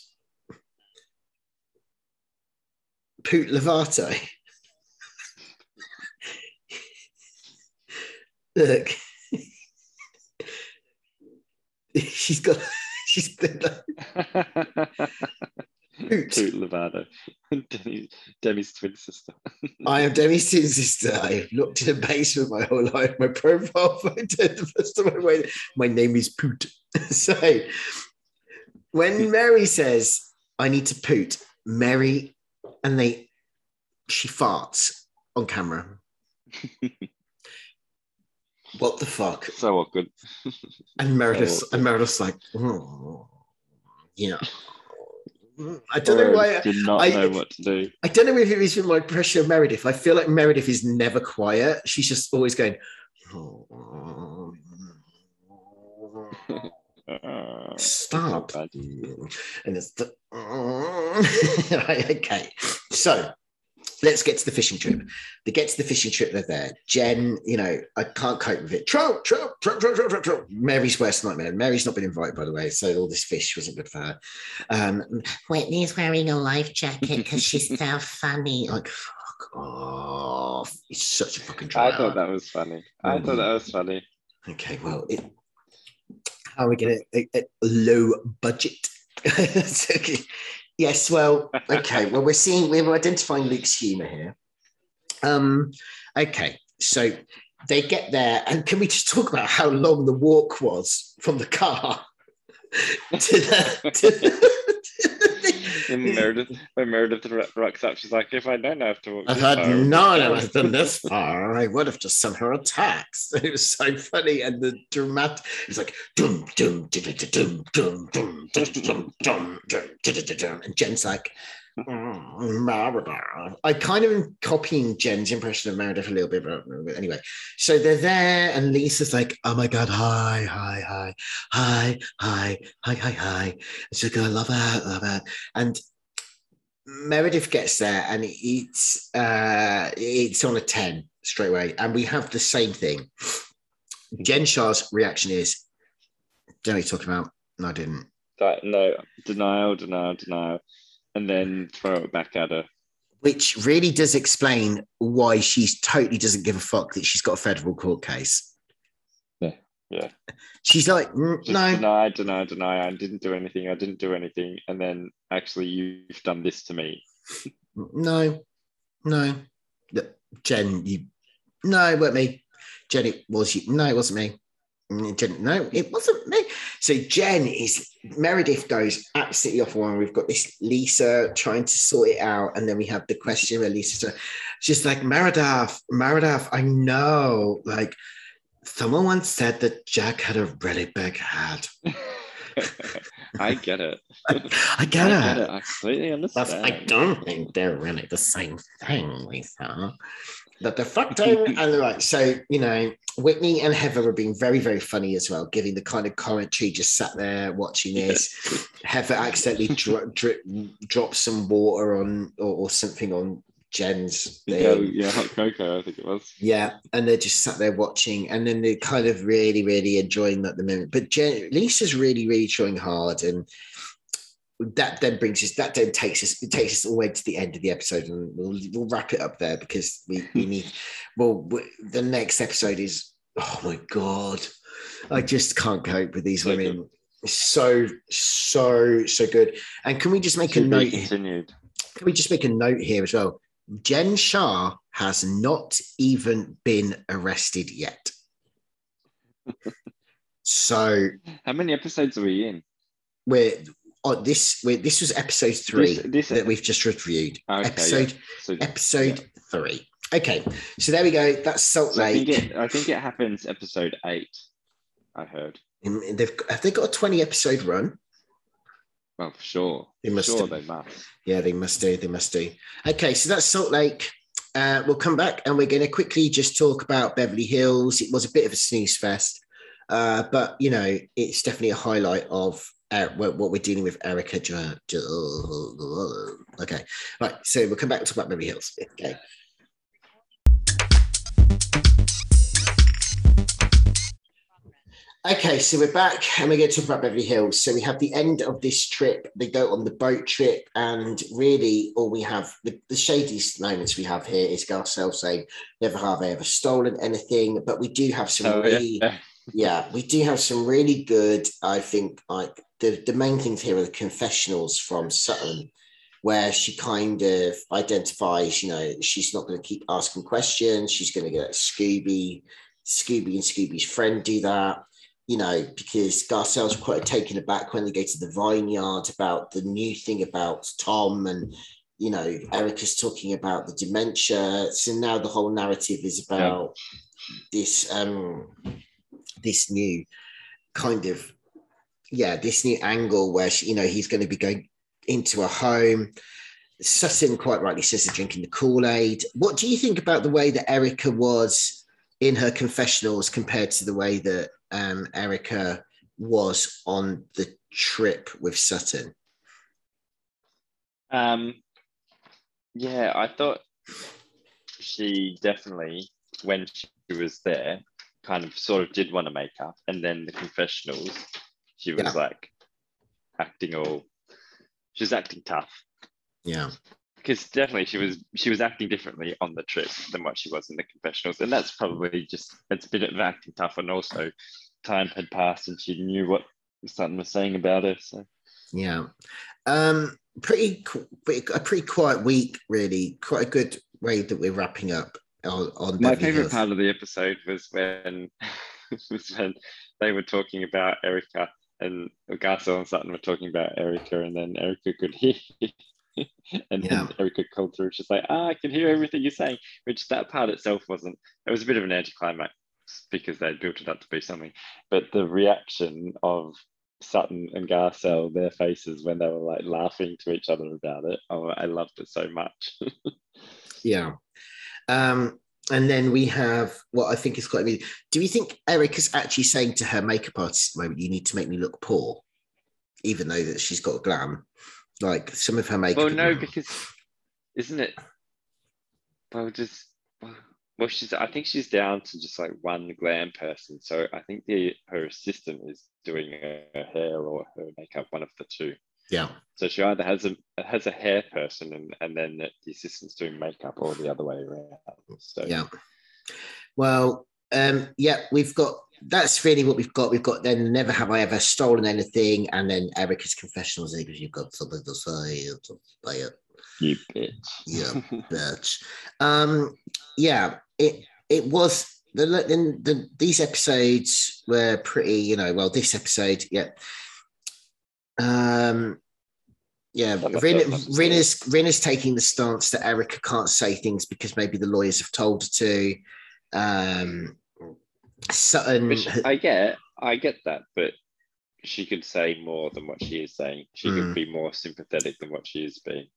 Speaker 1: Poot Lovato. Look. she's got. She's been like, [LAUGHS] Poot.
Speaker 2: Poot Lovato. Demi, Demi's twin sister.
Speaker 1: I am Demi's twin sister. I've looked in a basement my whole life. My profile photo, the first time I went, my name is Poot. [LAUGHS] so when Mary says, I need to poot, Mary, and they, she farts on camera. [LAUGHS] what the fuck?
Speaker 2: So awkward.
Speaker 1: And Meredith,
Speaker 2: Oh.
Speaker 1: and Meredith's like, oh, you know. I don't know why.
Speaker 2: I Did not
Speaker 1: I-
Speaker 2: know what to do.
Speaker 1: I don't know if it was from my pressure of Meredith. I feel like Meredith is never quiet. She's just always going. [LAUGHS]
Speaker 2: Uh,
Speaker 1: Stop. And it's the [LAUGHS] right, okay. So let's get to the fishing trip. They get to the fishing trip, they're there. Jen, you know, I can't cope with it. Trout, trout, trout, trout, trout, trout, trout. Mary's worst nightmare. Mary's not been invited, by the way, so all this fish wasn't good for her. Um, Whitney's wearing a life jacket because she's so funny. Like, fuck off. It's such a fucking
Speaker 2: I thought that was funny. I thought that was funny.
Speaker 1: Okay, well, it, how are we a, a low budget? [LAUGHS] Okay. Yes, well, okay. Well, we're seeing we're identifying Luke's humor here. Um, okay, so they get there, and can we just talk about how long the walk was from the car [LAUGHS] to the, to the
Speaker 2: And Meredith, when Meredith rocks up, she's like, "If I don't have to walk,
Speaker 1: I've
Speaker 2: this
Speaker 1: had
Speaker 2: far,
Speaker 1: no
Speaker 2: I'll
Speaker 1: one has this far. I would have just sent her a text. It was so funny and the dramatic. It's like dum dum dum dum dum dum dum dum dum dum dum and Jen's like. "Mm, Meredith." I kind of am copying Jen's impression of Meredith a little bit, but anyway. So they're there, and Lisa's like, "Oh my god, hi, hi, hi, hi, hi, hi, hi, hi." She's like, "I love her, love her," and Meredith gets there and it's uh it's on a 10 straight away. And we have the same thing. Jen Shah's reaction is, don't know what you're talking about. No, I didn't.
Speaker 2: That, no, denial, denial, denial, and then throw it back at her.
Speaker 1: Which really does explain why she's totally doesn't give a fuck that she's got a federal court case.
Speaker 2: Yeah, yeah.
Speaker 1: She's like, "Mm,
Speaker 2: Just
Speaker 1: no,
Speaker 2: deny, deny, deny. I didn't do anything. I didn't do anything. And then actually, you've done this to me.
Speaker 1: no, no. Jen, you no, it wasn't me. Jen, it was you. No, it wasn't me. Jen, no, it wasn't me. So Jen is Meredith goes absolutely off one. We've got this Lisa trying to sort it out, and then we have the question where Lisa she's like, Meredith, Meredith, I know. Like someone once said that Jack had a really big head. [LAUGHS]
Speaker 2: I get it.
Speaker 1: I get
Speaker 2: I
Speaker 1: it.
Speaker 2: get it. I completely
Speaker 1: That's. I don't think they're really the same thing, Lisa. The de facto and the right. So, you know, Whitney and Heather were being very, very funny as well, giving the kind of commentary, just sat there watching this. Heather accidentally dro- drip, dropped some water on or, or something on Jen's
Speaker 2: Yeah,
Speaker 1: thing.
Speaker 2: yeah, hot cocoa. I think it was.
Speaker 1: Yeah, and they're just sat there watching, and then they're kind of really, really enjoying that the moment. But Jen, Lisa's really, really trying hard, and that then brings us. That then takes us. It takes us all the way to the end of the episode, and we'll, we'll wrap it up there because we, we [LAUGHS] need. Well, w- the next episode is. Oh my god, I just can't cope with these
Speaker 2: So good.
Speaker 1: women. So so so good. And can we just make a
Speaker 2: To
Speaker 1: note?
Speaker 2: continued.
Speaker 1: Can we just make a note here as well? Jen Shah has not even been arrested yet. [LAUGHS] so
Speaker 2: How many episodes are we in?
Speaker 1: we're on this. This was episode three
Speaker 2: This, this
Speaker 1: that we've just reviewed.
Speaker 2: Okay,
Speaker 1: episode
Speaker 2: yeah. So,
Speaker 1: episode three. Okay, so there we go. That's Salt
Speaker 2: so I think
Speaker 1: Lake.
Speaker 2: it. I think it happens episode eight. I heard.
Speaker 1: And They've have they got a twenty episode run?
Speaker 2: Well, for sure.
Speaker 1: They must
Speaker 2: sure
Speaker 1: do.
Speaker 2: they must.
Speaker 1: Yeah, they must do. They must do. Okay, so that's Salt Lake. Uh, we'll come back and we're going to quickly just talk about Beverly Hills. It was a bit of a snooze fest, uh, but you know, it's definitely a highlight of uh, what what we're dealing with. Erica. Okay, right. So we'll come back and talk about Beverly Hills. [LAUGHS] Okay. Okay, so we're back and we're going to talk about Beverly Hills. So we have the end of this trip. They go on the boat trip, and really, all we have the, the shadiest moments we have here is Garcelle saying, "Never have I ever stolen anything," but we do have some
Speaker 2: Oh,
Speaker 1: really,
Speaker 2: yeah.
Speaker 1: yeah, we do have some really good. I think like the the main things here are the confessionals from Sutton, where she kind of identifies, you know, she's not going to keep asking questions. She's going to get Scooby, Scooby and Scooby's friend do that you know, because Garcelle's quite taken aback when they go to the vineyard about the new thing about Tom and, you know, Erica's talking about the dementia. So now the whole narrative is about this, um, this new kind of, yeah, this new angle where, she, you know, he's going to be going into a home. Sutton quite rightly says they're drinking the Kool-Aid. What do you think about the way that Erica was in her confessionals compared to the way that um, Erica was on the trip with Sutton.
Speaker 2: Um, yeah, I thought she definitely, when she was there, kind of sort of did want to make up, and then the confessionals, she was
Speaker 1: Yeah.
Speaker 2: like acting all, she was acting tough
Speaker 1: Yeah,
Speaker 2: because definitely she was she was acting differently on the trip than what she was in the confessionals, and that's probably just it's a bit of acting tough, and also time had passed and she knew what Sutton was saying about her. So
Speaker 1: yeah. Um, pretty, a pretty quiet week, really. Quite a good way that we're wrapping up on. on
Speaker 2: My favorite part of the episode was when [LAUGHS] was when they were talking about Erica and Garcelle and Sutton were talking about Erica, and then Erica could hear. [LAUGHS] and
Speaker 1: Yeah.
Speaker 2: then Erica called through. She's like, "Ah, I can hear everything you're saying," which that part itself wasn't. It was a bit of an anticlimax because they built it up to be something, but the reaction of Sutton and Garcelle, their faces when they were like laughing to each other about it, oh, I loved it so much. [LAUGHS]
Speaker 1: Yeah. Um, and then we have what I think is quite amusing. Do you think Erica's actually saying to her makeup artist at the moment, you need to make me look poor, even though that she's got glam? Like some of her makeup.
Speaker 2: Well, no, because isn't it? Well, just well, she's. I think she's down to just like one glam person. So I think the her assistant is doing her hair or her makeup, one of the two.
Speaker 1: Yeah.
Speaker 2: So she either has a has a hair person and and then the assistant's doing makeup, or the other way around. So
Speaker 1: Yeah. Well, um, yeah, we've got that's really what we've got. We've got then never have I ever stolen anything, and then Erica's confessionals because you've got something to say. to say it.
Speaker 2: you bitch.
Speaker 1: Yeah, [LAUGHS] bitch. Um, yeah, it it was the, the, the these episodes were pretty, you know. Well, this episode, yeah. Um, yeah, Rin,
Speaker 2: episode.
Speaker 1: Rinna's Rinna's taking the stance that Erica can't say things because maybe the lawyers have told her to. Um, Sutton,
Speaker 2: Which I get, I get that, but she could say more than what she is saying. She
Speaker 1: Mm.
Speaker 2: could be more sympathetic than what she is being.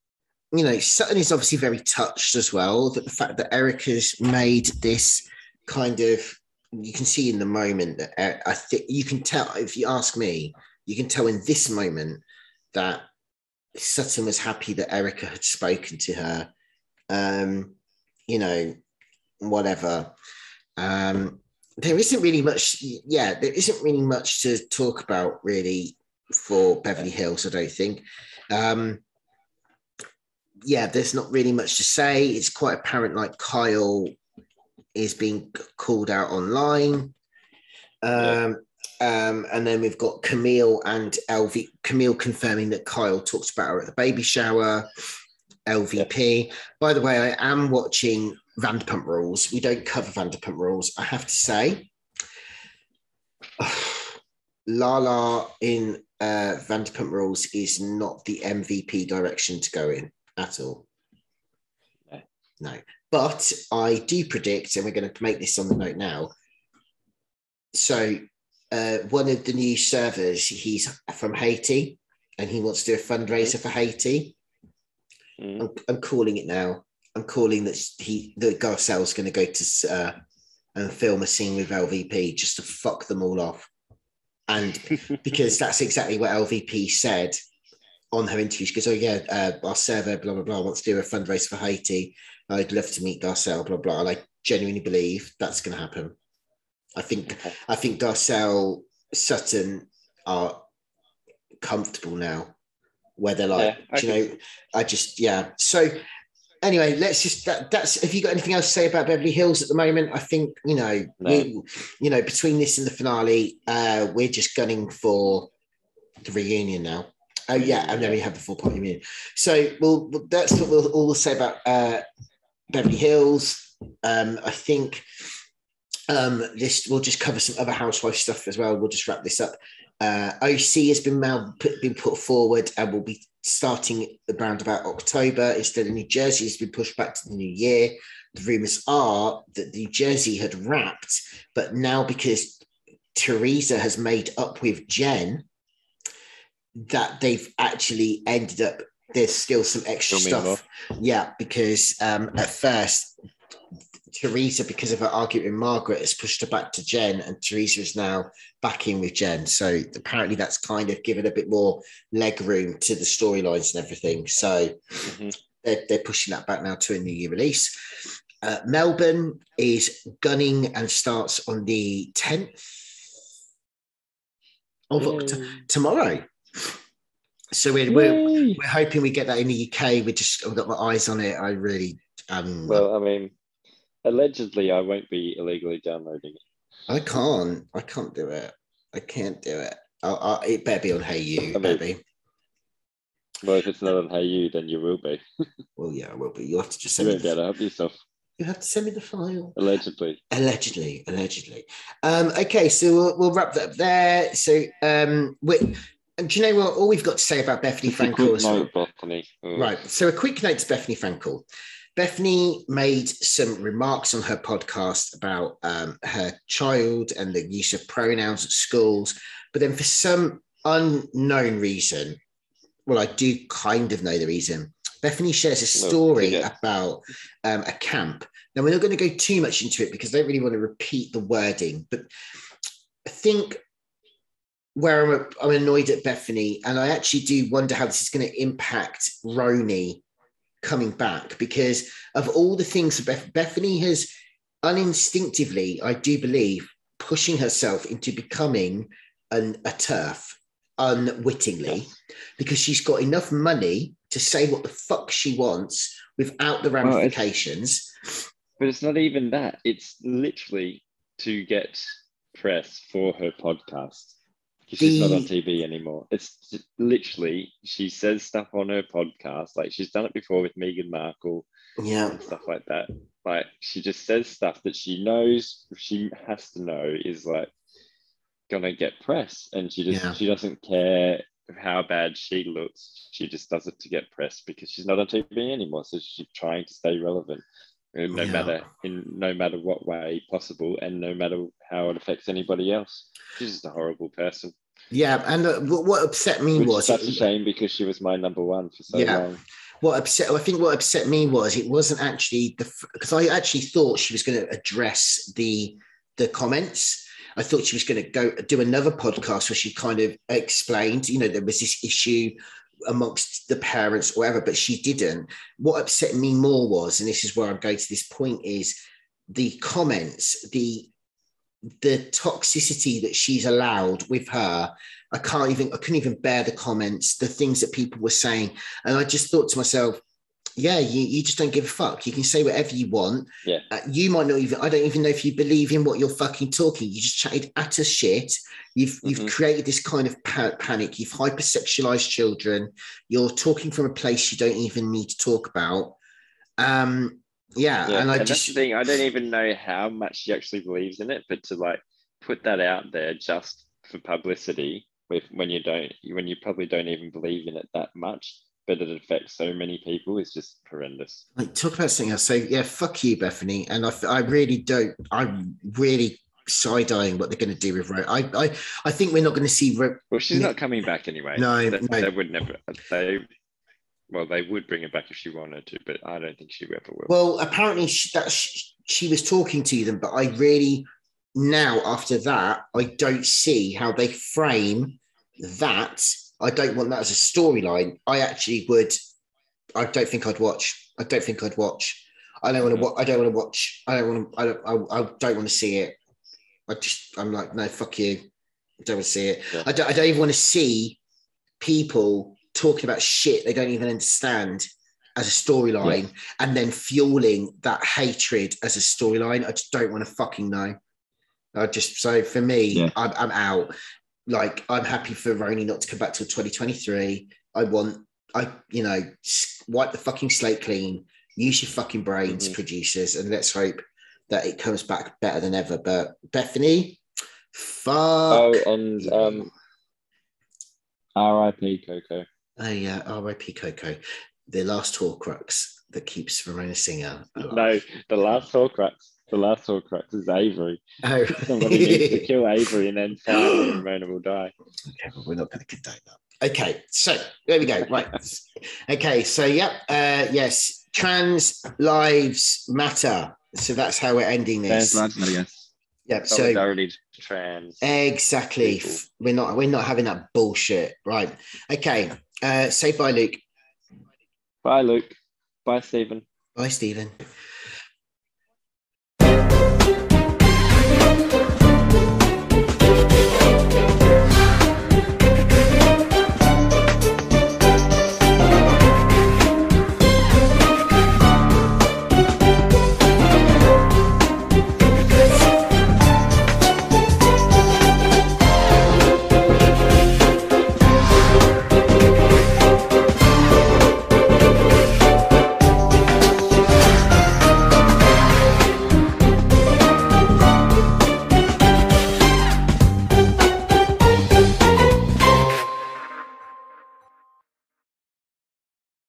Speaker 1: you know, Sutton is obviously very touched as well that the fact that Erica's made this kind of you can see in the moment that uh, I think you can tell if you ask me, you can tell in this moment that Sutton was happy that Erica had spoken to her. Um, you know, whatever. Um, there isn't really much, yeah, there isn't really much to talk about really for Beverly Hills, I don't think. Um, yeah, there's not really much to say. It's quite apparent like Kyle is being called out online. Um, um, and then we've got Camille and LV. Camille confirming that Kyle talks about her at the baby shower. LVP. By the way, I am watching Vanderpump Rules. We don't cover Vanderpump Rules. I have to say, [SIGHS] Lala in uh, Vanderpump Rules is not the MVP direction to go in at all.
Speaker 2: No.
Speaker 1: No. But I do predict, and we're going to make this on the note now. So, uh, one of the new servers, he's from Haiti and he wants to do a fundraiser for Haiti.
Speaker 2: Mm.
Speaker 1: I'm, I'm calling it now. I'm calling that he, the Garcelle's going to go to uh, and film a scene with LVP just to fuck them all off. And [LAUGHS] because that's exactly what LVP said on her interview. She goes, "Oh yeah, uh, our server, blah blah blah, wants to do a fundraiser for Haiti. I'd love to meet Garcelle, blah blah." And I genuinely believe that's going to happen. I think
Speaker 2: Okay.
Speaker 1: I think Garcelle Sutton are comfortable now, where they're like,
Speaker 2: Yeah,
Speaker 1: "Do you know, I just yeah. So anyway, let's just that, that's. Have you got anything else to say about Beverly Hills at the moment? I think you know,
Speaker 2: No.
Speaker 1: we, you know, between this and the finale, uh, we're just gunning for the reunion now. Oh yeah, and then we have the four point reunion. So well, that's what we'll all say about uh, Beverly Hills. Um, I think um, this we'll just cover some other housewife stuff as well. We'll just wrap this up. Uh, OC has been now put, been put forward and will be starting around about October instead of New Jersey has been pushed back to the new year. The rumors are that New Jersey had wrapped, but now because Teresa has made up with Jen, that they've actually ended up. There's still some extra
Speaker 2: Filming
Speaker 1: stuff. Yeah, because um, at first Teresa, because of her argument with Margaret, has pushed her back to Jen, and Teresa is now back in with Jen. So apparently, that's kind of given a bit more leg room to the storylines and everything. So
Speaker 2: Mhm.
Speaker 1: they're, they're pushing that back now to a new year release. Uh, Melbourne is gunning and starts on the 10th of October, tomorrow. So we're, we're, we're hoping we get that in the UK. We just I've got my eyes on it. I really um
Speaker 2: Well, I mean, allegedly, I won't be illegally downloading it.
Speaker 1: I can't. I can't do it. I can't do it. I, I, it better be on Hayu,
Speaker 2: I mean-
Speaker 1: baby.
Speaker 2: Well, if it's not on Hayu, then you will be. [LAUGHS]
Speaker 1: Well, yeah, I will be. You'll have to just
Speaker 2: You
Speaker 1: send me
Speaker 2: won't be
Speaker 1: the,
Speaker 2: able help yourself.
Speaker 1: you have to send me the file.
Speaker 2: Allegedly.
Speaker 1: Allegedly, allegedly. Um, okay, so we'll, we'll wrap that up there. So, um, we, and do you know what? All we've got to say about
Speaker 2: Bethenny
Speaker 1: Frankel
Speaker 2: quick
Speaker 1: as well.
Speaker 2: note, Bethenny. Oh,
Speaker 1: Right. So a quick note to Bethenny Frankel. Bethenny made some remarks on her podcast about um, her child and the use of pronouns at schools, but then for some unknown reason, well, I do kind of know the reason. Bethenny shares a story
Speaker 2: yeah.
Speaker 1: about um, a camp. Now we're not going to go too much into it because I don't really want to repeat the wording, but I think where I'm, I'm annoyed at Bethenny, and I actually do wonder how this is going to impact RHONY coming back because of all the things Beth- Bethenny has uninstinctively, I do believe, pushing herself into becoming an, a turf unwittingly because she's got enough money to say what the fuck she wants without the
Speaker 2: Well, it's-
Speaker 1: ramifications.
Speaker 2: But it's not even that. It's literally to get press for her podcast. 'Cause She's not on TV anymore. It's literally she says stuff on her podcast, like she's done it before with Meghan Markle
Speaker 1: yeah.
Speaker 2: and stuff like that. Like she just says stuff that she knows she has to know is like gonna get press, and she just
Speaker 1: Yeah.
Speaker 2: she doesn't care how bad she looks. She just does it to get press because she's not on TV anymore. So she's trying to stay relevant, uh, no
Speaker 1: Yeah.
Speaker 2: matter in no matter what way possible, and no matter how it affects anybody else. She's just a horrible person.
Speaker 1: Yeah, and uh, what, what upset me
Speaker 2: Which
Speaker 1: was
Speaker 2: such a shame because she was my number one for so
Speaker 1: Yeah.
Speaker 2: long.
Speaker 1: what upset. I think what upset me was it wasn't actually the because I actually thought she was going to address the the comments. I thought she was going to go do another podcast where she kind of explained, you know, there was this issue amongst the parents or whatever, but she didn't. What upset me more was, and this is where I'm going to this point, is the comments, the the toxicity that she's allowed with her. I can't even, I couldn't even bear the comments, the things that people were saying. And I just thought to myself, yeah, you, you just don't give a fuck. You can say whatever you want.
Speaker 2: Yeah.
Speaker 1: Uh, you might not even, I don't even know if you believe in what you're fucking talking. You just chatted utter shit. You've, you've
Speaker 2: Mhm.
Speaker 1: created this kind of panic. You've hypersexualized children. You're talking from a place you don't even need to talk about. Um, yeah.
Speaker 2: Yeah,
Speaker 1: And I
Speaker 2: and that's
Speaker 1: just,
Speaker 2: the thing. I don't even know how much she actually believes in it, but to like put that out there just for publicity, with when you don't, when you probably don't even believe in it that much, but it affects so many people, is just horrendous.
Speaker 1: like, talk about something else. So yeah, fuck you, Bethenny. And I, I really don't. I'm really side eyeing what they're going to do with Ro. I, I, I think we're not going to see. Ro-
Speaker 2: Well, she's
Speaker 1: No.
Speaker 2: not coming back anyway.
Speaker 1: No,
Speaker 2: they,
Speaker 1: no.
Speaker 2: they would never. They, well, they would bring her back if she wanted to, but I don't think she ever will.
Speaker 1: Well, apparently she, that she, she was talking to them, but I really now after that I don't see how they frame that. I don't want that as a storyline. I actually would. I don't think I'd watch. I don't think I'd watch. I don't want to.
Speaker 2: Mhm.
Speaker 1: wa- I don't want to watch. I don't want to. I don't. I, I don't want to see it. I just. I'm like, no, fuck you. I don't want to see it.
Speaker 2: Yeah.
Speaker 1: I don't. I don't even want to see people talking about shit they don't even understand as a storyline and then fueling that hatred as a storyline. I just don't want to fucking know. I just so for me,
Speaker 2: Yeah.
Speaker 1: I'm, I'm out. Like I'm happy for RHONY not to come back till 2023. I want, I you know, wipe the fucking slate clean. Use your fucking brains,
Speaker 2: Mhm.
Speaker 1: producers, and let's hope that it comes back better than ever. But Bethenny, fuck.
Speaker 2: oh, and um, R.I.P. Coco.
Speaker 1: Oh yeah, R.I.P. Coco, the last Horcrux that keeps Ramona Singer alive.
Speaker 2: No, the last Horcrux. The last Horcrux is Avery.
Speaker 1: Oh. [LAUGHS]
Speaker 2: Somebody needs to kill [LAUGHS] Avery, and then finally Ramona will die.
Speaker 1: Okay, but we're not going to condone that. Okay, so there we go. Right. [LAUGHS] Okay, so yep, uh, yes, trans lives matter. So that's how we're ending this.
Speaker 2: Trans lives yes.
Speaker 1: Yep. So
Speaker 2: Solidarity to trans.
Speaker 1: exactly,
Speaker 2: people.
Speaker 1: we're not we're not having that bullshit. Right. Okay. Uh, say bye, Luke.
Speaker 2: Bye, Luke. Bye, Stephen.
Speaker 1: Bye, Stephen.